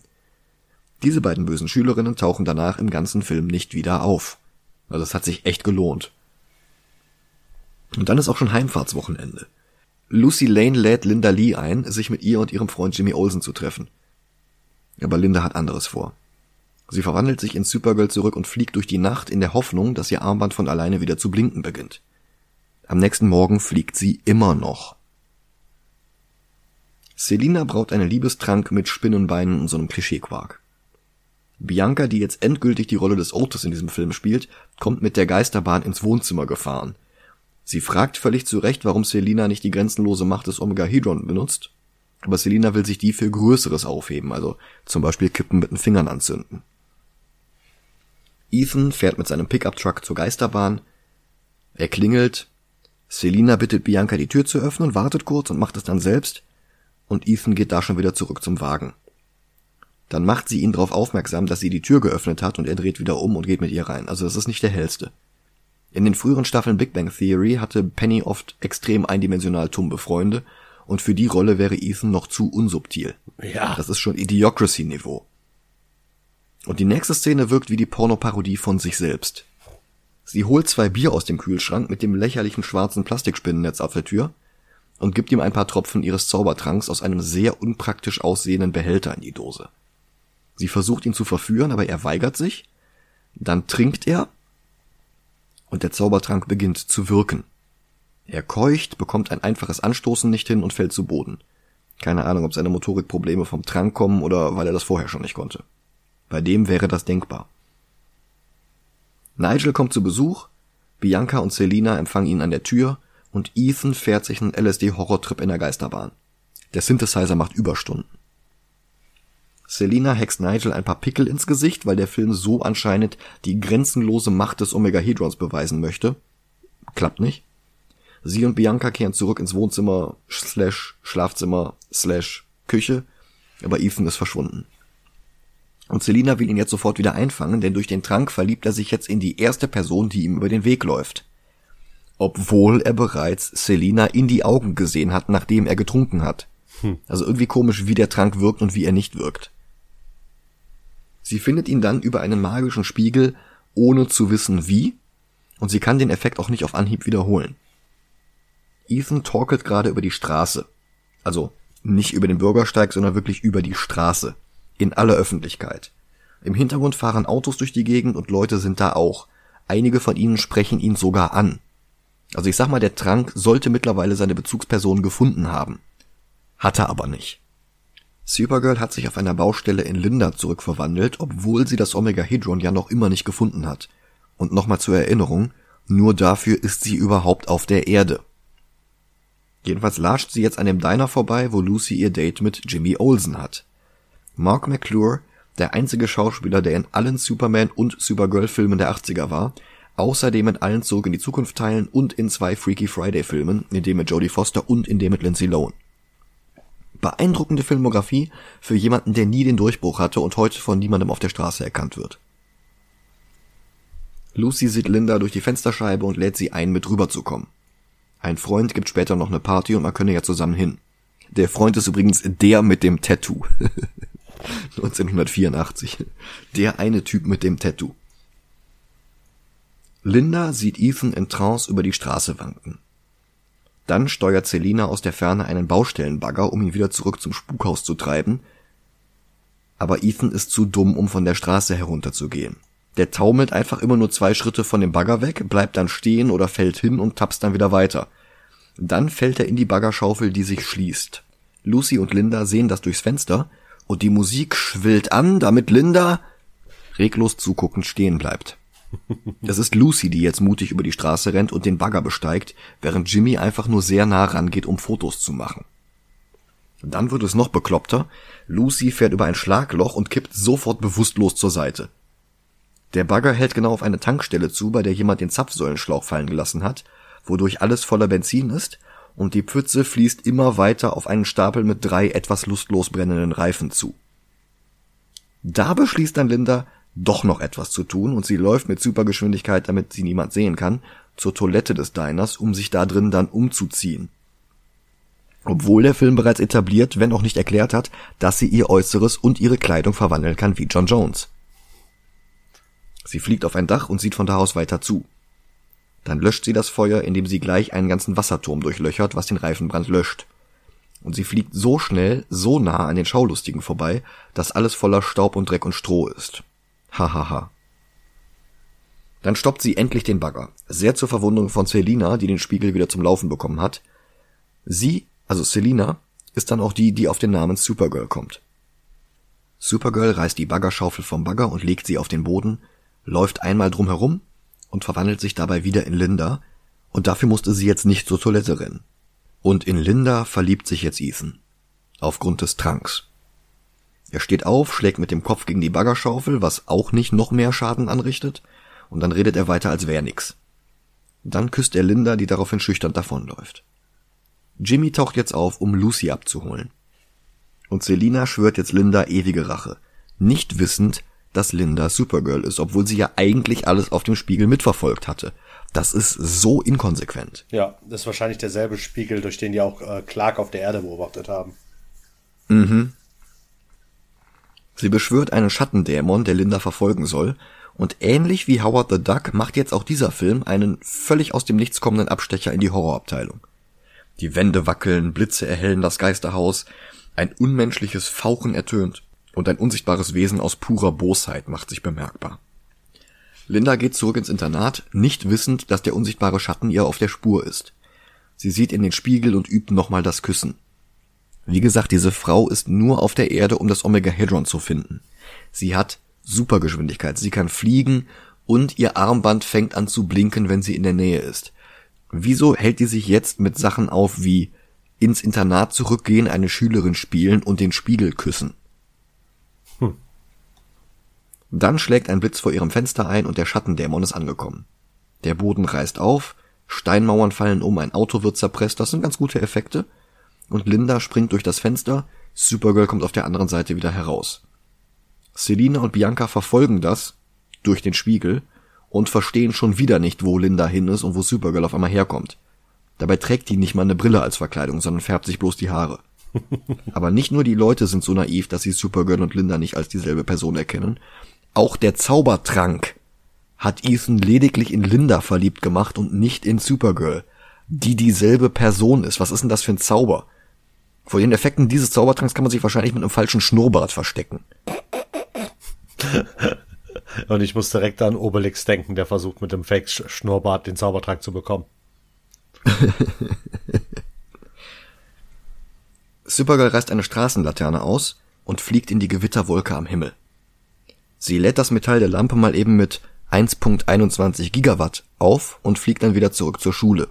Diese beiden bösen Schülerinnen tauchen danach im ganzen Film nicht wieder auf. Also es hat sich echt gelohnt. Und dann ist auch schon Heimfahrtswochenende. Lucy Lane lädt Linda Lee ein, sich mit ihr und ihrem Freund Jimmy Olsen zu treffen. Aber Linda hat anderes vor. Sie verwandelt sich in Supergirl zurück und fliegt durch die Nacht in der Hoffnung, dass ihr Armband von alleine wieder zu blinken beginnt. Am nächsten Morgen fliegt sie immer noch. Selina braut einen Liebestrank mit Spinnenbeinen und so einem Klischeequark. Bianca, die jetzt endgültig die Rolle des Otis in diesem Film spielt, kommt mit der Geisterbahn ins Wohnzimmer gefahren. Sie fragt völlig zu Recht, warum Selina nicht die grenzenlose Macht des Omega Hedron benutzt, aber Selina will sich die für Größeres aufheben, also zum Beispiel Kippen mit den Fingern anzünden. Ethan fährt mit seinem Pickup-Truck zur Geisterbahn. Er klingelt. Selina bittet Bianca die Tür zu öffnen, wartet kurz und macht es dann selbst. Und Ethan geht da schon wieder zurück zum Wagen. Dann macht sie ihn darauf aufmerksam, dass sie die Tür geöffnet hat und er dreht wieder um und geht mit ihr rein. Also das ist nicht der hellste. In den früheren Staffeln Big Bang Theory hatte Penny oft extrem eindimensional tumbe Freunde und für die Rolle wäre Ethan noch zu unsubtil. Ja. Das ist schon Idiocracy-Niveau. Und die nächste Szene wirkt wie die Pornoparodie von sich selbst. Sie holt zwei Bier aus dem Kühlschrank mit dem lächerlichen schwarzen Plastikspinnennetz auf der Tür und gibt ihm ein paar Tropfen ihres Zaubertranks aus einem sehr unpraktisch aussehenden Behälter in die Dose. Sie versucht ihn zu verführen, aber er weigert sich. Dann trinkt er und der Zaubertrank beginnt zu wirken. Er keucht, bekommt ein einfaches Anstoßen nicht hin und fällt zu Boden. Keine Ahnung, ob seine Motorikprobleme vom Trank kommen oder weil er das vorher schon nicht konnte. Bei dem wäre das denkbar. Nigel kommt zu Besuch, Bianca und Selina empfangen ihn an der Tür und Ethan fährt sich einen LSD-Horrortrip in der Geisterbahn. Der Synthesizer macht Überstunden. Selina hext Nigel ein paar Pickel ins Gesicht, weil der Film so anscheinend die grenzenlose Macht des Omegahedrons beweisen möchte. Klappt nicht. Sie und Bianca kehren zurück ins Wohnzimmer slash Schlafzimmer slash Küche, aber Ethan ist verschwunden. Und Selina will ihn jetzt sofort wieder einfangen, denn durch den Trank verliebt er sich jetzt in die erste Person, die ihm über den Weg läuft. Obwohl er bereits Selina in die Augen gesehen hat, nachdem er getrunken hat. Hm. Also irgendwie komisch, wie der Trank wirkt und wie er nicht wirkt. Sie findet ihn dann über einen magischen Spiegel, ohne zu wissen wie, und sie kann den Effekt auch nicht auf Anhieb wiederholen. Ethan torkelt gerade über die Straße. Also nicht über den Bürgersteig, sondern wirklich über die Straße. In aller Öffentlichkeit. Im Hintergrund fahren Autos durch die Gegend und Leute sind da auch. Einige von ihnen sprechen ihn sogar an. Also ich sag mal, der Trank sollte mittlerweile seine Bezugsperson gefunden haben. Hat er aber nicht. Supergirl hat sich auf einer Baustelle in Linda zurückverwandelt, obwohl sie das Omega-Hedron ja noch immer nicht gefunden hat. Und nochmal zur Erinnerung, nur dafür ist sie überhaupt auf der Erde. Jedenfalls lascht sie jetzt an dem Diner vorbei, wo Lucy ihr Date mit Jimmy Olsen hat. Mark McClure, der einzige Schauspieler, der in allen Superman und Supergirl-Filmen der 80er war, außerdem in allen Zurück in die Zukunft Teilen und in zwei Freaky Friday Filmen, in dem mit Jodie Foster und in dem mit Lindsay Lohan. Beeindruckende Filmografie für jemanden, der nie den Durchbruch hatte und heute von niemandem auf der Straße erkannt wird. Lucy sieht Linda durch die Fensterscheibe und lädt sie ein, mit rüberzukommen. Ein Freund gibt später noch eine Party und man könne ja zusammen hin. Der Freund ist übrigens der mit dem Tattoo. 1984. Der eine Typ mit dem Tattoo. Linda sieht Ethan in Trance über die Straße wanken. Dann steuert Selina aus der Ferne einen Baustellenbagger, um ihn wieder zurück zum Spukhaus zu treiben. Aber Ethan ist zu dumm, um von der Straße herunterzugehen. Der taumelt einfach immer nur zwei Schritte von dem Bagger weg, bleibt dann stehen oder fällt hin und tapst dann wieder weiter. Dann fällt er in die Baggerschaufel, die sich schließt. Lucy und Linda sehen das durchs Fenster und die Musik schwillt an, damit Linda reglos zuguckend stehen bleibt. Es ist Lucy, die jetzt mutig über die Straße rennt und den Bagger besteigt, während Jimmy einfach nur sehr nah rangeht, um Fotos zu machen. Dann wird es noch bekloppter. Lucy fährt über ein Schlagloch und kippt sofort bewusstlos zur Seite. Der Bagger hält genau auf eine Tankstelle zu, bei der jemand den Zapfsäulenschlauch fallen gelassen hat, wodurch alles voller Benzin ist und die Pfütze fließt immer weiter auf einen Stapel mit drei etwas lustlos brennenden Reifen zu. Da beschließt dann Linda, doch noch etwas zu tun und sie läuft mit Supergeschwindigkeit, damit sie niemand sehen kann, zur Toilette des Diners, um sich da drin dann umzuziehen. Obwohl der Film bereits etabliert, wenn auch nicht erklärt hat, dass sie ihr Äußeres und ihre Kleidung verwandeln kann wie John Jones. Sie fliegt auf ein Dach und sieht von da aus weiter zu. Dann löscht sie das Feuer, indem sie gleich einen ganzen Wasserturm durchlöchert, was den Reifenbrand löscht. Und sie fliegt so schnell, so nah an den Schaulustigen vorbei, dass alles voller Staub und Dreck und Stroh ist. Hahaha. Ha, ha. Dann stoppt sie endlich den Bagger, sehr zur Verwunderung von Selina, die den Spiegel wieder zum Laufen bekommen hat. Sie, also Selina, ist dann auch die, die auf den Namen Supergirl kommt. Supergirl reißt die Baggerschaufel vom Bagger und legt sie auf den Boden, läuft einmal drum herum und verwandelt sich dabei wieder in Linda, und dafür musste sie jetzt nicht zur Toilette rennen. Und in Linda verliebt sich jetzt Ethan. Aufgrund des Tranks. Er steht auf, schlägt mit dem Kopf gegen die Baggerschaufel, was auch nicht noch mehr Schaden anrichtet, und dann redet er weiter, als wär nix. Dann küsst er Linda, die daraufhin schüchtern davonläuft. Jimmy taucht jetzt auf, um Lucy abzuholen. Und Selina schwört jetzt Linda ewige Rache, nicht wissend, dass Linda Supergirl ist, obwohl sie ja eigentlich alles auf dem Spiegel mitverfolgt hatte. Das ist so inkonsequent. Ja, das ist wahrscheinlich derselbe Spiegel, durch den die auch äh, Clark auf der Erde beobachtet haben. Mhm. Sie beschwört einen Schattendämon, der Linda verfolgen soll, und ähnlich wie Howard the Duck macht jetzt auch dieser Film einen völlig aus dem Nichts kommenden Abstecher in die Horrorabteilung. Die Wände wackeln, Blitze erhellen das Geisterhaus, ein unmenschliches Fauchen ertönt und ein unsichtbares Wesen aus purer Bosheit macht sich bemerkbar. Linda geht zurück ins Internat, nicht wissend, dass der unsichtbare Schatten ihr auf der Spur ist. Sie sieht in den Spiegel und übt nochmal das Küssen. Wie gesagt, diese Frau ist nur auf der Erde, um das Omega-Hedron zu finden. Sie hat Supergeschwindigkeit, sie kann fliegen und ihr Armband fängt an zu blinken, wenn sie in der Nähe ist. Wieso hält die sich jetzt mit Sachen auf wie ins Internat zurückgehen, eine Schülerin spielen und den Spiegel küssen? Dann schlägt ein Blitz vor ihrem Fenster ein und der Schattendämon ist angekommen. Der Boden reißt auf, Steinmauern fallen um, ein Auto wird zerpresst, das sind ganz gute Effekte. Und Linda springt durch das Fenster, Supergirl kommt auf der anderen Seite wieder heraus. Selina und Bianca verfolgen das durch den Spiegel und verstehen schon wieder nicht, wo Linda hin ist und wo Supergirl auf einmal herkommt. Dabei trägt die nicht mal eine Brille als Verkleidung, sondern färbt sich bloß die Haare. Aber nicht nur die Leute sind so naiv, dass sie Supergirl und Linda nicht als dieselbe Person erkennen. Auch der Zaubertrank hat Ethan lediglich in Linda verliebt gemacht und nicht in Supergirl, die dieselbe Person ist. Was ist denn das für ein Zauber? Vor den Effekten dieses Zaubertranks kann man sich wahrscheinlich mit einem falschen Schnurrbart verstecken. Und ich muss direkt an Obelix denken, der versucht mit dem Fake-Schnurrbart den Zaubertrank zu bekommen. Supergirl reißt eine Straßenlaterne aus und fliegt in die Gewitterwolke am Himmel. Sie lädt das Metall der Lampe mal eben mit 1.21 Gigawatt auf und fliegt dann wieder zurück zur Schule.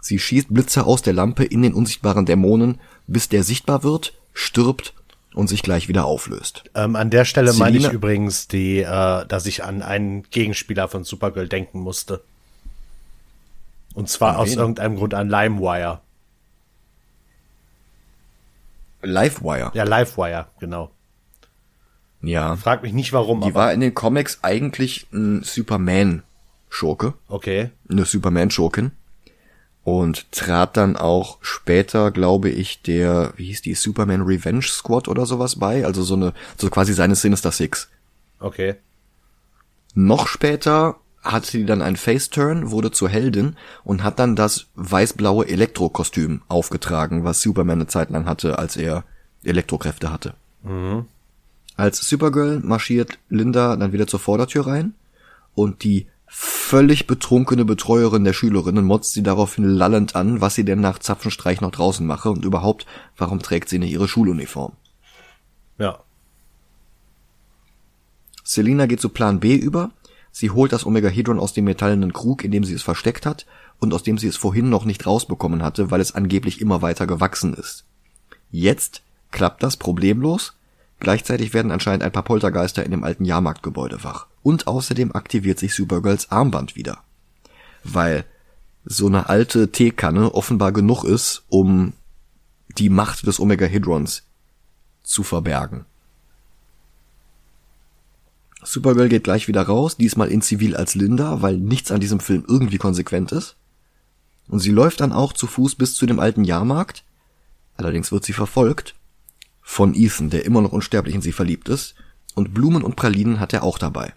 Sie schießt Blitze aus der Lampe in den unsichtbaren Dämonen, bis der sichtbar wird, stirbt und sich gleich wieder auflöst. Ähm, an der Stelle Selina meine ich übrigens, die, äh, dass ich an einen Gegenspieler von Supergirl denken musste. Und zwar aus irgendeinem Grund an LimeWire. Livewire? Ja, Livewire, genau. Ja. Frag mich nicht warum. Die war in den Comics eigentlich ein Superman-Schurke. Okay. Eine Superman-Schurkin und trat dann auch später, glaube ich, der, wie hieß die, Superman Revenge Squad oder sowas bei, also so eine, so quasi seine Sinister Six. Okay. Noch später hatte sie dann einen Face-Turn, wurde zur Heldin und hat dann das weiß-blaue Elektrokostüm aufgetragen, was Superman eine Zeit lang hatte, als er Elektrokräfte hatte. Mhm. Als Supergirl marschiert Linda dann wieder zur Vordertür rein und die völlig betrunkene Betreuerin der Schülerinnen motzt sie daraufhin lallend an, was sie denn nach Zapfenstreich noch draußen mache und überhaupt, warum trägt sie nicht ihre Schuluniform. Ja. Selina geht zu Plan B über. Sie holt das Omega-Hedron aus dem metallenen Krug, in dem sie es versteckt hat und aus dem sie es vorhin noch nicht rausbekommen hatte, weil es angeblich immer weiter gewachsen ist. Jetzt klappt das problemlos. Gleichzeitig werden anscheinend ein paar Poltergeister in dem alten Jahrmarktgebäude wach und außerdem aktiviert sich Supergirls Armband wieder. Weil so eine alte Teekanne offenbar genug ist, um die Macht des Omega-Hedrons zu verbergen. Supergirl geht gleich wieder raus, diesmal in Zivil als Linda, weil nichts an diesem Film irgendwie konsequent ist. Und sie läuft dann auch zu Fuß bis zu dem alten Jahrmarkt. Allerdings wird sie verfolgt von Ethan, der immer noch unsterblich in sie verliebt ist, und Blumen und Pralinen hat er auch dabei.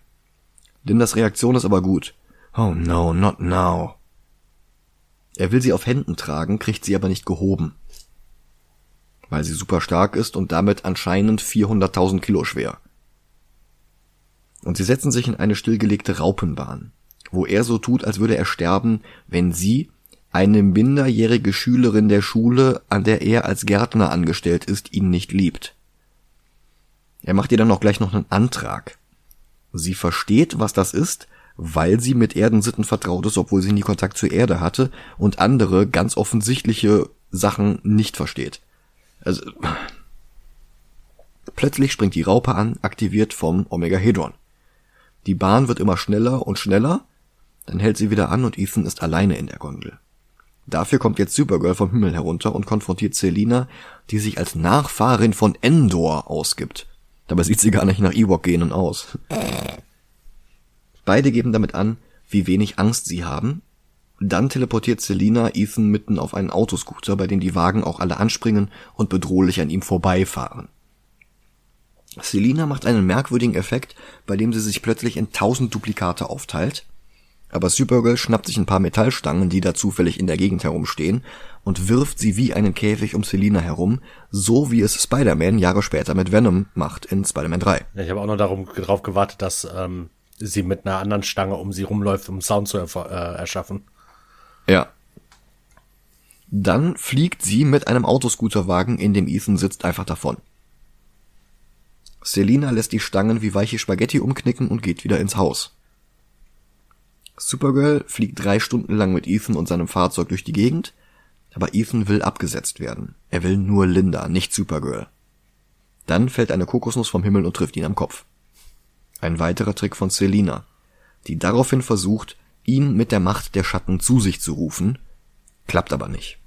Lindas Reaktion ist aber gut. Oh no, not now. Er will sie auf Händen tragen, kriegt sie aber nicht gehoben. Weil sie super stark ist und damit anscheinend 400.000 Kilo schwer. Und sie setzen sich in eine stillgelegte Raupenbahn, wo er so tut, als würde er sterben, wenn sie, eine minderjährige Schülerin der Schule, an der er als Gärtner angestellt ist, ihn nicht liebt. Er macht ihr dann auch gleich noch einen Antrag. Sie versteht, was das ist, weil sie mit Erdensitten vertraut ist, obwohl sie nie Kontakt zur Erde hatte und andere ganz offensichtliche Sachen nicht versteht. Also, plötzlich springt die Raupe an, aktiviert vom Omega-Hedron. Die Bahn wird immer schneller und schneller, dann hält sie wieder an und Ethan ist alleine in der Gondel. Dafür kommt jetzt Supergirl vom Himmel herunter und konfrontiert Selina, die sich als Nachfahrin von Endor ausgibt. Dabei sieht sie gar nicht nach Ewok-Genen aus. Beide geben damit an, wie wenig Angst sie haben. Dann teleportiert Selina Ethan mitten auf einen Autoscooter, bei dem die Wagen auch alle anspringen und bedrohlich an ihm vorbeifahren. Selina macht einen merkwürdigen Effekt, bei dem sie sich plötzlich in tausend Duplikate aufteilt aber Supergirl schnappt sich ein paar Metallstangen, die da zufällig in der Gegend herumstehen, und wirft sie wie einen Käfig um Selina herum, so wie es Spider-Man Jahre später mit Venom macht in Spider-Man 3. Ja, ich habe auch noch darum, darauf gewartet, dass ähm, sie mit einer anderen Stange um sie rumläuft, um Sound zu äh, erschaffen. Ja. Dann fliegt sie mit einem Autoscooterwagen, in dem Ethan sitzt, einfach davon. Selina lässt die Stangen wie weiche Spaghetti umknicken und geht wieder ins Haus. Supergirl fliegt drei Stunden lang mit Ethan und seinem Fahrzeug durch die Gegend, aber Ethan will abgesetzt werden. Er will nur Linda, nicht Supergirl. Dann fällt eine Kokosnuss vom Himmel und trifft ihn am Kopf. Ein weiterer Trick von Selina, die daraufhin versucht, ihn mit der Macht der Schatten zu sich zu rufen, klappt aber nicht.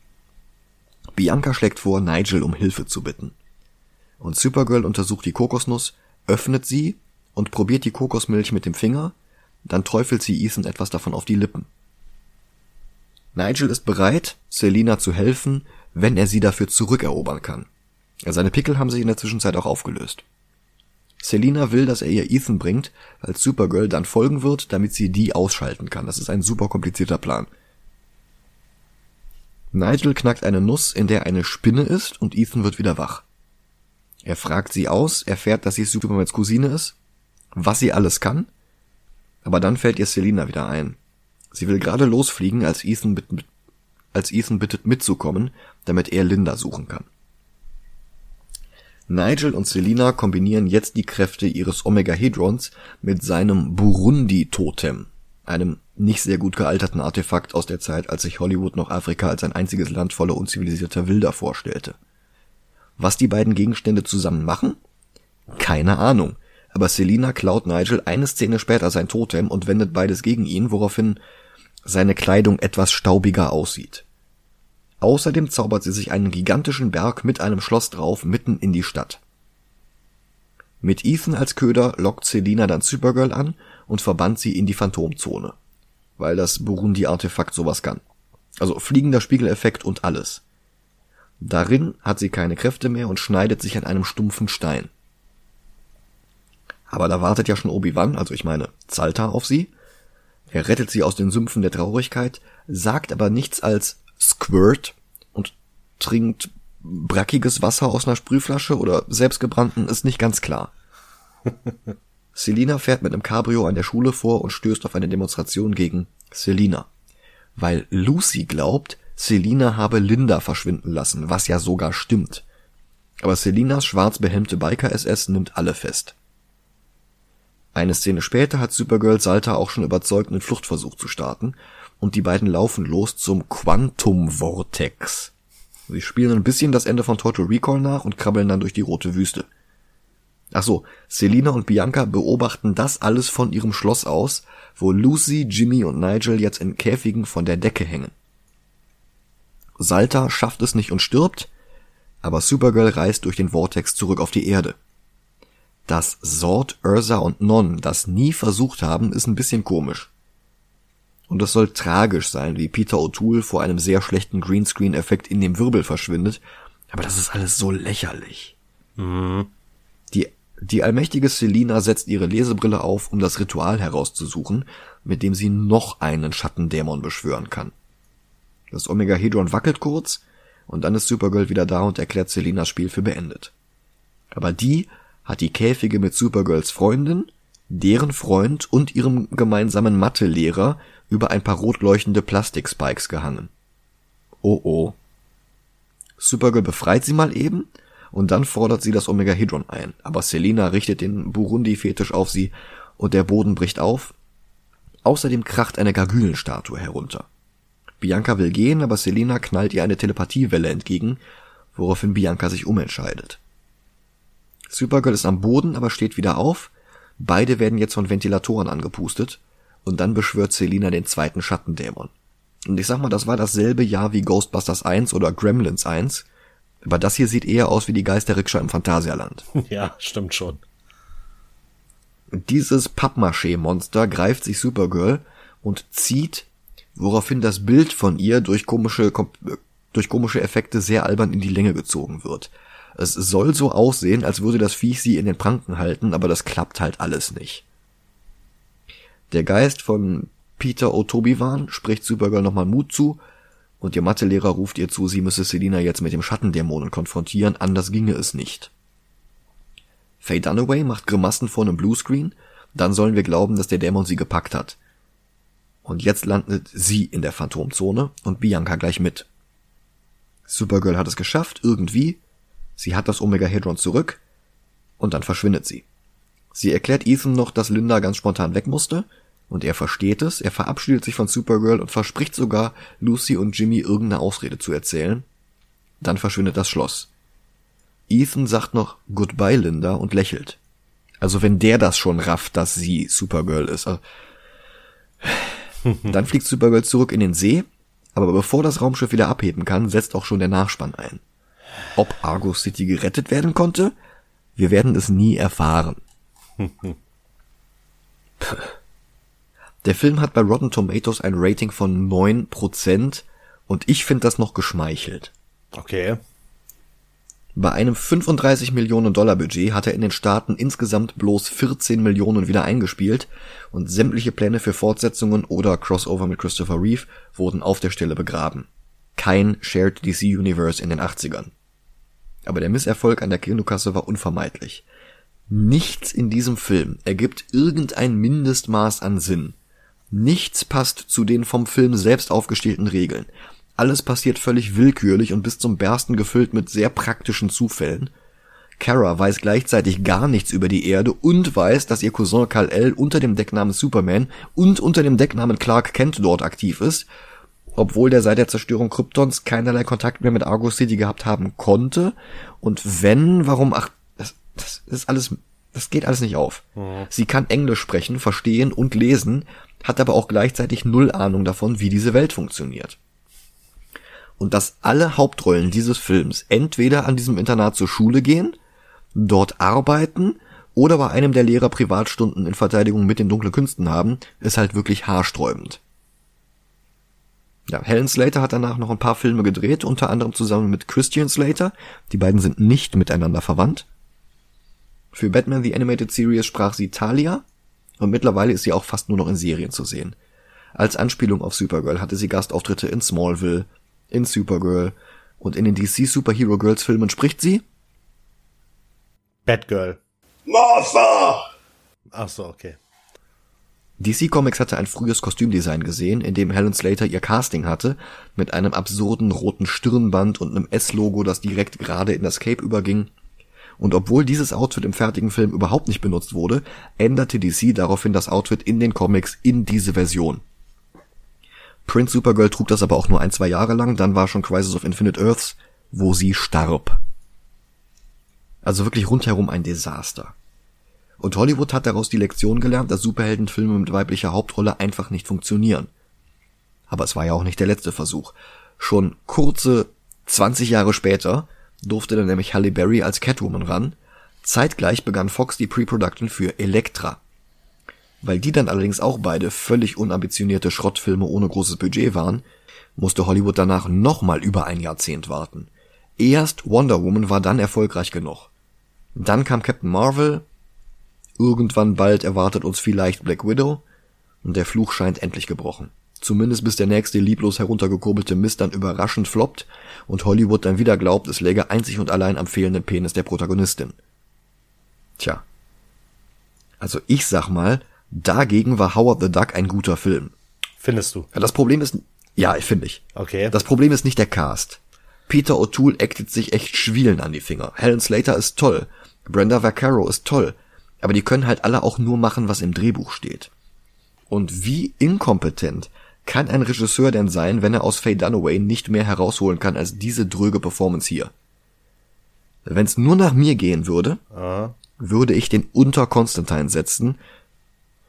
Bianca schlägt vor, Nigel um Hilfe zu bitten. Und Supergirl untersucht die Kokosnuss, öffnet sie und probiert die Kokosmilch mit dem Finger, dann träufelt sie Ethan etwas davon auf die Lippen. Nigel ist bereit, Selina zu helfen, wenn er sie dafür zurückerobern kann. Seine Pickel haben sich in der Zwischenzeit auch aufgelöst. Selina will, dass er ihr Ethan bringt, als Supergirl dann folgen wird, damit sie die ausschalten kann. Das ist ein super komplizierter Plan. Nigel knackt eine Nuss, in der eine Spinne ist, und Ethan wird wieder wach. Er fragt sie aus, erfährt, dass sie Supermans Cousine ist, was sie alles kann, aber dann fällt ihr Selina wieder ein. Sie will gerade losfliegen, als Ethan, bittet, als Ethan bittet mitzukommen, damit er Linda suchen kann. Nigel und Selina kombinieren jetzt die Kräfte ihres Omega-Hedrons mit seinem Burundi-Totem, einem nicht sehr gut gealterten Artefakt aus der Zeit, als sich Hollywood noch Afrika als ein einziges Land voller unzivilisierter Wilder vorstellte. Was die beiden Gegenstände zusammen machen? Keine Ahnung. Aber Selina klaut Nigel eine Szene später sein Totem und wendet beides gegen ihn, woraufhin seine Kleidung etwas staubiger aussieht. Außerdem zaubert sie sich einen gigantischen Berg mit einem Schloss drauf mitten in die Stadt. Mit Ethan als Köder lockt Selina dann Supergirl an und verbannt sie in die Phantomzone. Weil das Burundi-Artefakt sowas kann. Also fliegender Spiegeleffekt und alles. Darin hat sie keine Kräfte mehr und schneidet sich an einem stumpfen Stein. Aber da wartet ja schon Obi-Wan, also ich meine Zalta auf sie. Er rettet sie aus den Sümpfen der Traurigkeit, sagt aber nichts als Squirt und trinkt brackiges Wasser aus einer Sprühflasche oder selbstgebrannten, ist nicht ganz klar. Selina fährt mit einem Cabrio an der Schule vor und stößt auf eine Demonstration gegen Selina. Weil Lucy glaubt, Selina habe Linda verschwinden lassen, was ja sogar stimmt. Aber Selinas schwarz behelmte Biker-SS nimmt alle fest. Eine Szene später hat Supergirl Salta auch schon überzeugt, einen Fluchtversuch zu starten und die beiden laufen los zum Quantum Vortex. Sie spielen ein bisschen das Ende von Total Recall nach und krabbeln dann durch die rote Wüste. Ach so, Selina und Bianca beobachten das alles von ihrem Schloss aus, wo Lucy, Jimmy und Nigel jetzt in Käfigen von der Decke hängen. Salta schafft es nicht und stirbt, aber Supergirl reist durch den Vortex zurück auf die Erde. Dass Zord, Ursa und Non das nie versucht haben, ist ein bisschen komisch. Und es soll tragisch sein, wie Peter O'Toole vor einem sehr schlechten Greenscreen-Effekt in dem Wirbel verschwindet. Aber das ist alles so lächerlich. Mhm. Die, die allmächtige Selina setzt ihre Lesebrille auf, um das Ritual herauszusuchen, mit dem sie noch einen Schattendämon beschwören kann. Das Omega-Hedron wackelt kurz, und dann ist Supergirl wieder da und erklärt Selinas Spiel für beendet. Aber die hat die Käfige mit Supergirls Freundin, deren Freund und ihrem gemeinsamen Mathelehrer über ein paar rot leuchtende Plastikspikes gehangen. Oh oh. Supergirl befreit sie mal eben und dann fordert sie das Omega-Hedron ein, aber Selina richtet den Burundi-Fetisch auf sie und der Boden bricht auf. Außerdem kracht eine Gargülenstatue herunter. Bianca will gehen, aber Selina knallt ihr eine Telepathiewelle entgegen, woraufhin Bianca sich umentscheidet. Supergirl ist am Boden, aber steht wieder auf. Beide werden jetzt von Ventilatoren angepustet und dann beschwört Selina den zweiten Schattendämon. Und ich sag mal, das war dasselbe Jahr wie Ghostbusters 1 oder Gremlins 1, aber das hier sieht eher aus wie die Geisterrikscha im Phantasialand. Ja, stimmt schon. Dieses Pappmaché-Monster greift sich Supergirl und zieht, woraufhin das Bild von ihr durch komische, durch komische Effekte sehr albern in die Länge gezogen wird. Es soll so aussehen, als würde das Viech sie in den Pranken halten, aber das klappt halt alles nicht. Der Geist von Peter O'Tobiwan spricht Supergirl nochmal Mut zu und ihr Mathelehrer ruft ihr zu, sie müsse Selina jetzt mit dem Schattendämonen konfrontieren, anders ginge es nicht. Faye Dunaway macht Grimassen vor einem Bluescreen dann sollen wir glauben, dass der Dämon sie gepackt hat. Und jetzt landet sie in der Phantomzone und Bianca gleich mit. Supergirl hat es geschafft, irgendwie. Sie hat das Omega-Hedron zurück und dann verschwindet sie. Sie erklärt Ethan noch, dass Linda ganz spontan weg musste und er versteht es, er verabschiedet sich von Supergirl und verspricht sogar, Lucy und Jimmy irgendeine Ausrede zu erzählen. Dann verschwindet das Schloss. Ethan sagt noch Goodbye Linda und lächelt. Also wenn der das schon rafft, dass sie Supergirl ist. Also dann fliegt Supergirl zurück in den See, aber bevor das Raumschiff wieder abheben kann, setzt auch schon der Nachspann ein. Ob Argo City gerettet werden konnte? Wir werden es nie erfahren. Der Film hat bei Rotten Tomatoes ein Rating von 9% und ich finde das noch geschmeichelt. Okay. Bei einem 35 Millionen Dollar Budget hat er in den Staaten insgesamt bloß 14 Millionen wieder eingespielt und sämtliche Pläne für Fortsetzungen oder Crossover mit Christopher Reeve wurden auf der Stelle begraben. Kein Shared DC Universe in den 80ern. Aber der Misserfolg an der Kinokasse war unvermeidlich. Nichts in diesem Film ergibt irgendein Mindestmaß an Sinn. Nichts passt zu den vom Film selbst aufgestellten Regeln. Alles passiert völlig willkürlich und bis zum Bersten gefüllt mit sehr praktischen Zufällen. Kara weiß gleichzeitig gar nichts über die Erde und weiß, dass ihr Cousin Kal-El unter dem Decknamen Superman und unter dem Decknamen Clark Kent dort aktiv ist, obwohl der seit der Zerstörung Kryptons keinerlei Kontakt mehr mit Argo City gehabt haben konnte. Und wenn, warum, ach, das, das ist alles, das geht alles nicht auf. Mhm. Sie kann Englisch sprechen, verstehen und lesen, hat aber auch gleichzeitig null Ahnung davon, wie diese Welt funktioniert. Und dass alle Hauptrollen dieses Films entweder an diesem Internat zur Schule gehen, dort arbeiten oder bei einem der Lehrer Privatstunden in Verteidigung mit den dunklen Künsten haben, ist halt wirklich haarsträubend. Ja, Helen Slater hat danach noch ein paar Filme gedreht, unter anderem zusammen mit Christian Slater. Die beiden sind nicht miteinander verwandt. Für Batman The Animated Series sprach sie Talia und mittlerweile ist sie auch fast nur noch in Serien zu sehen. Als Anspielung auf Supergirl hatte sie Gastauftritte in Smallville, in Supergirl und in den DC Superhero Girls Filmen spricht sie Batgirl. Martha! Ach so, okay. DC Comics hatte ein frühes Kostümdesign gesehen, in dem Helen Slater ihr Casting hatte, mit einem absurden roten Stirnband und einem S-Logo, das direkt gerade in das Cape überging und obwohl dieses Outfit im fertigen Film überhaupt nicht benutzt wurde, änderte DC daraufhin das Outfit in den Comics in diese Version. Prince Supergirl trug das aber auch nur ein, zwei Jahre lang, dann war schon Crisis of Infinite Earths, wo sie starb. Also wirklich rundherum ein Desaster. Und Hollywood hat daraus die Lektion gelernt, dass Superheldenfilme mit weiblicher Hauptrolle einfach nicht funktionieren. Aber es war ja auch nicht der letzte Versuch. Schon kurze 20 Jahre später durfte dann nämlich Halle Berry als Catwoman ran. Zeitgleich begann Fox die Pre-Production für Elektra. Weil die dann allerdings auch beide völlig unambitionierte Schrottfilme ohne großes Budget waren, musste Hollywood danach nochmal über ein Jahrzehnt warten. Erst Wonder Woman war dann erfolgreich genug. Dann kam Captain Marvel, irgendwann bald erwartet uns vielleicht Black Widow, und der Fluch scheint endlich gebrochen. Zumindest bis der nächste lieblos heruntergekurbelte Mist dann überraschend floppt und Hollywood dann wieder glaubt, es läge einzig und allein am fehlenden Penis der Protagonistin. Tja. Also ich sag mal, dagegen war Howard the Duck ein guter Film. Findest du? Das Problem ist, ja, finde ich. Okay. Das Problem ist nicht der Cast. Peter O'Toole actet sich echt Schwielen an die Finger. Helen Slater ist toll. Brenda Vaccaro ist toll. Aber die können halt alle auch nur machen, was im Drehbuch steht. Und wie inkompetent kann ein Regisseur denn sein, wenn er aus Faye Dunaway nicht mehr herausholen kann als diese dröge Performance hier? Wenn es nur nach mir gehen würde, Aha. würde ich den unter Constantine setzen,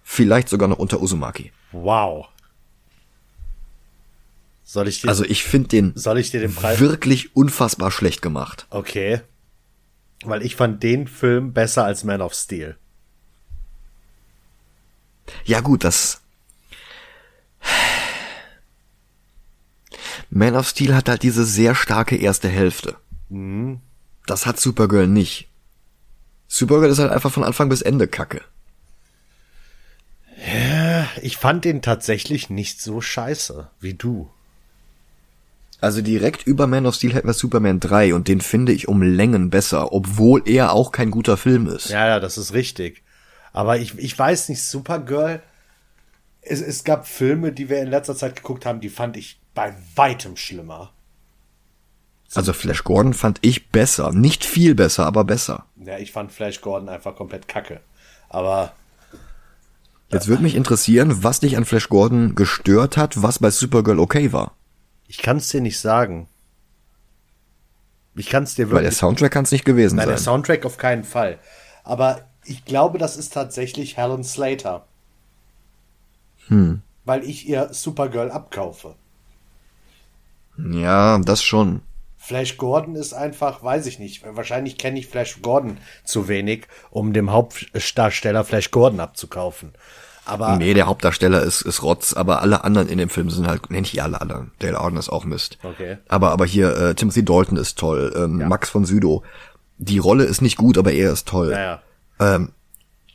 vielleicht sogar noch unter Uzumaki. Wow. Soll ich dir, Also ich finde den, soll ich dir den Preis? wirklich unfassbar schlecht gemacht. Okay. Weil ich fand den Film besser als Man of Steel. Ja gut, das Man of Steel hat halt diese sehr starke erste Hälfte. Das hat Supergirl nicht. Supergirl ist halt einfach von Anfang bis Ende Kacke. Ich fand den tatsächlich nicht so scheiße wie du. Also direkt über Man of Steel hätten wir Superman 3 und den finde ich um Längen besser, obwohl er auch kein guter Film ist. Ja, ja, das ist richtig. Aber ich, ich weiß nicht, Supergirl. Es, es gab Filme, die wir in letzter Zeit geguckt haben, die fand ich bei weitem schlimmer. Also Flash Gordon fand ich besser. Nicht viel besser, aber besser. Ja, ich fand Flash Gordon einfach komplett kacke. Aber Jetzt würde mich interessieren, was dich an Flash Gordon gestört hat, was bei Supergirl okay war. ich kann es dir nicht sagen. Ich kann es dir Weil der wirklich. Soundtrack kann es nicht gewesen Nein, der sein. Soundtrack auf keinen Fall. Aber ich glaube, das ist tatsächlich Helen Slater. Hm. Weil ich ihr Supergirl abkaufe. Ja, das schon. Flash Gordon ist einfach, weiß ich nicht. Wahrscheinlich kenne ich Flash Gordon zu wenig, um dem Hauptdarsteller Flash Gordon abzukaufen. Aber Nee, der Hauptdarsteller ist, ist Rotz, aber alle anderen in dem Film sind halt, nenn ich alle, alle. Dale Arden ist auch Mist. Okay. Aber, aber hier, äh, Timothy Dalton ist toll, ähm, Max von Südow. Die Rolle ist nicht gut, aber er ist toll. naja,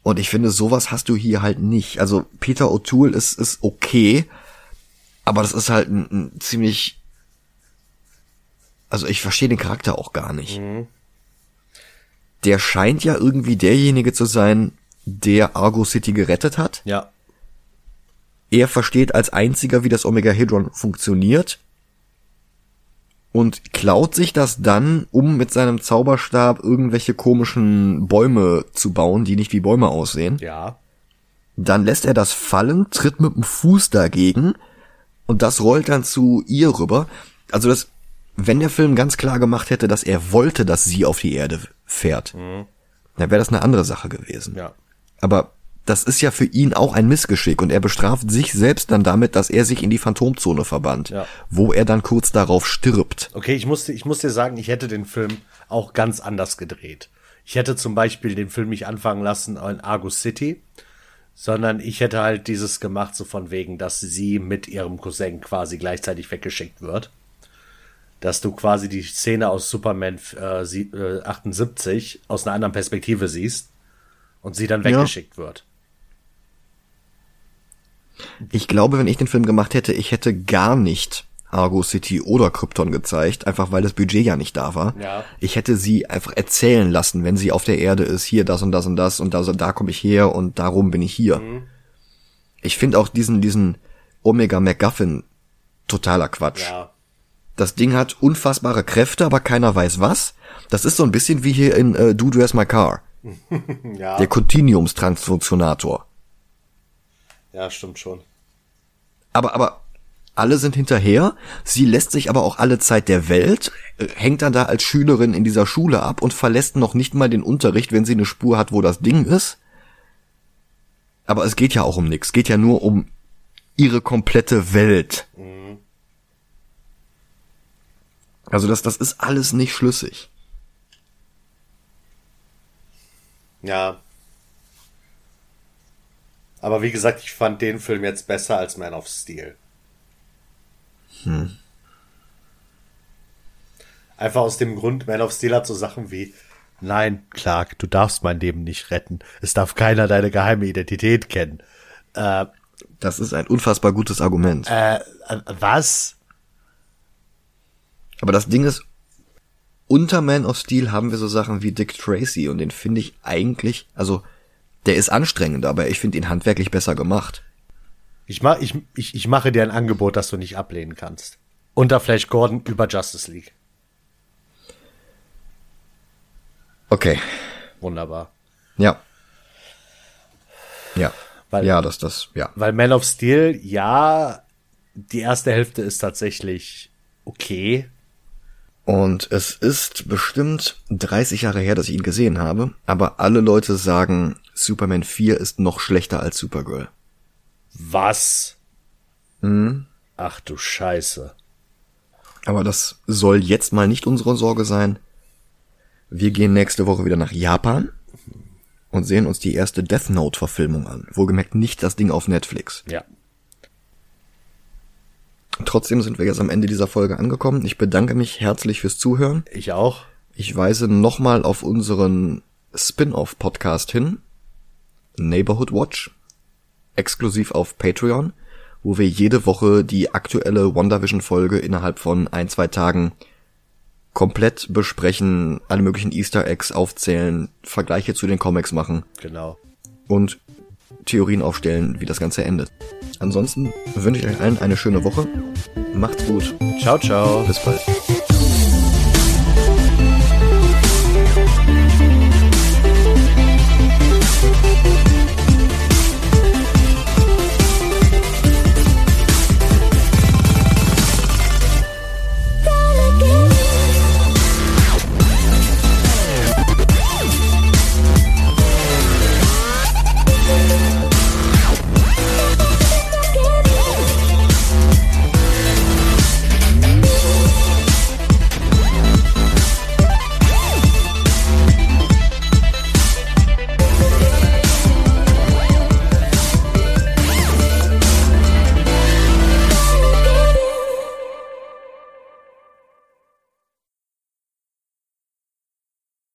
Und ich finde, sowas hast du hier halt nicht. Also Peter O'Toole ist, ist okay, aber das ist halt ein, ein ziemlich. Also ich verstehe den Charakter auch gar nicht. Der scheint ja irgendwie derjenige zu sein, der Argo City gerettet hat. ja, Er versteht als einziger, wie das Omega Hedron funktioniert und klaut sich das dann, um mit seinem Zauberstab irgendwelche komischen Bäume zu bauen, die nicht wie Bäume aussehen. ja, Dann lässt er das fallen, tritt mit dem Fuß dagegen und das rollt dann zu ihr rüber. Also das, wenn der Film ganz klar gemacht hätte, dass er wollte, dass sie auf die Erde fährt, dann wäre das eine andere Sache gewesen. ja. Aber das ist ja für ihn auch ein Missgeschick und er bestraft sich selbst dann damit, dass er sich in die Phantomzone verbannt, Ja. wo er dann kurz darauf stirbt. Okay, ich musste, ich muss dir sagen, ich hätte den Film auch ganz anders gedreht. Ich hätte zum Beispiel den Film nicht anfangen lassen in Argus City, sondern ich hätte halt dieses gemacht, so von wegen, dass sie mit ihrem Cousin quasi gleichzeitig weggeschickt wird. Dass du quasi die Szene aus Superman äh, sie, äh, 78 aus einer anderen Perspektive siehst und sie dann Ja. weggeschickt wird. Ich glaube, wenn ich den Film gemacht hätte, ich hätte gar nicht Argo City oder Krypton gezeigt, einfach weil das Budget ja nicht da war. Ja. Ich hätte sie einfach erzählen lassen, wenn sie auf der Erde ist, hier das und das und das und da, da komme ich her und darum bin ich hier. Ich finde auch diesen, diesen Omega MacGuffin totaler Quatsch. Ja. Das Ding hat unfassbare Kräfte, aber keiner weiß was. Das ist so ein bisschen wie hier in äh, Do Dress My Car. Ja. Der Continuumstransfunktionator. Ja, stimmt schon. Aber, aber alle sind hinterher. Sie lässt sich aber auch alle Zeit der Welt, äh, hängt dann da als Schülerin in dieser Schule ab und verlässt noch nicht mal den Unterricht, wenn sie eine Spur hat, wo das Ding ist. Aber es geht ja auch um nichts. Es geht ja nur um ihre komplette Welt. Also das, das ist alles nicht schlüssig. Ja. Aber wie gesagt, ich fand den Film jetzt besser als Man of Steel. Einfach aus dem Grund, Man of Steel hat so Sachen wie, nein, Clark, du darfst mein Leben nicht retten. Es darf keiner deine geheime Identität kennen. Äh, Das ist ein unfassbar gutes Argument. äh, was? Aber das Ding ist, unter Man of Steel haben wir so Sachen wie Dick Tracy und den finde ich eigentlich, also der ist anstrengend, aber ich finde ihn handwerklich besser gemacht. Ich, mach, ich, ich, ich mache dir ein Angebot, das du nicht ablehnen kannst. Unter Flash Gordon über Justice League. Okay, Wunderbar. ja. Ja. Weil- ja, das, das, ja. Weil Man of Steel, ja, die erste Hälfte ist tatsächlich okay. Und es ist bestimmt 30 Jahre her, dass ich ihn gesehen habe, aber alle Leute sagen, Superman 4 ist noch schlechter als Supergirl. Was? Ach du Scheiße. Aber das soll jetzt mal nicht unsere Sorge sein. Wir gehen nächste Woche wieder nach Japan und sehen uns die erste Death Note Verfilmung an. Wohlgemerkt nicht das Ding auf Netflix. Ja. Trotzdem sind wir jetzt am Ende dieser Folge angekommen. Ich bedanke mich herzlich fürs Zuhören. Ich auch. Ich weise nochmal auf unseren Spin-off-Podcast hin. Neighborhood Watch. Exklusiv auf Patreon, wo wir jede Woche die aktuelle WandaVision-Folge innerhalb von ein, zwei Tagen komplett besprechen, alle möglichen Easter Eggs aufzählen, Vergleiche zu den Comics machen. Genau. und Theorien aufstellen, wie das Ganze endet. Ansonsten wünsche ich euch allen eine schöne Woche. Macht's gut. Ciao, ciao. Bis bald.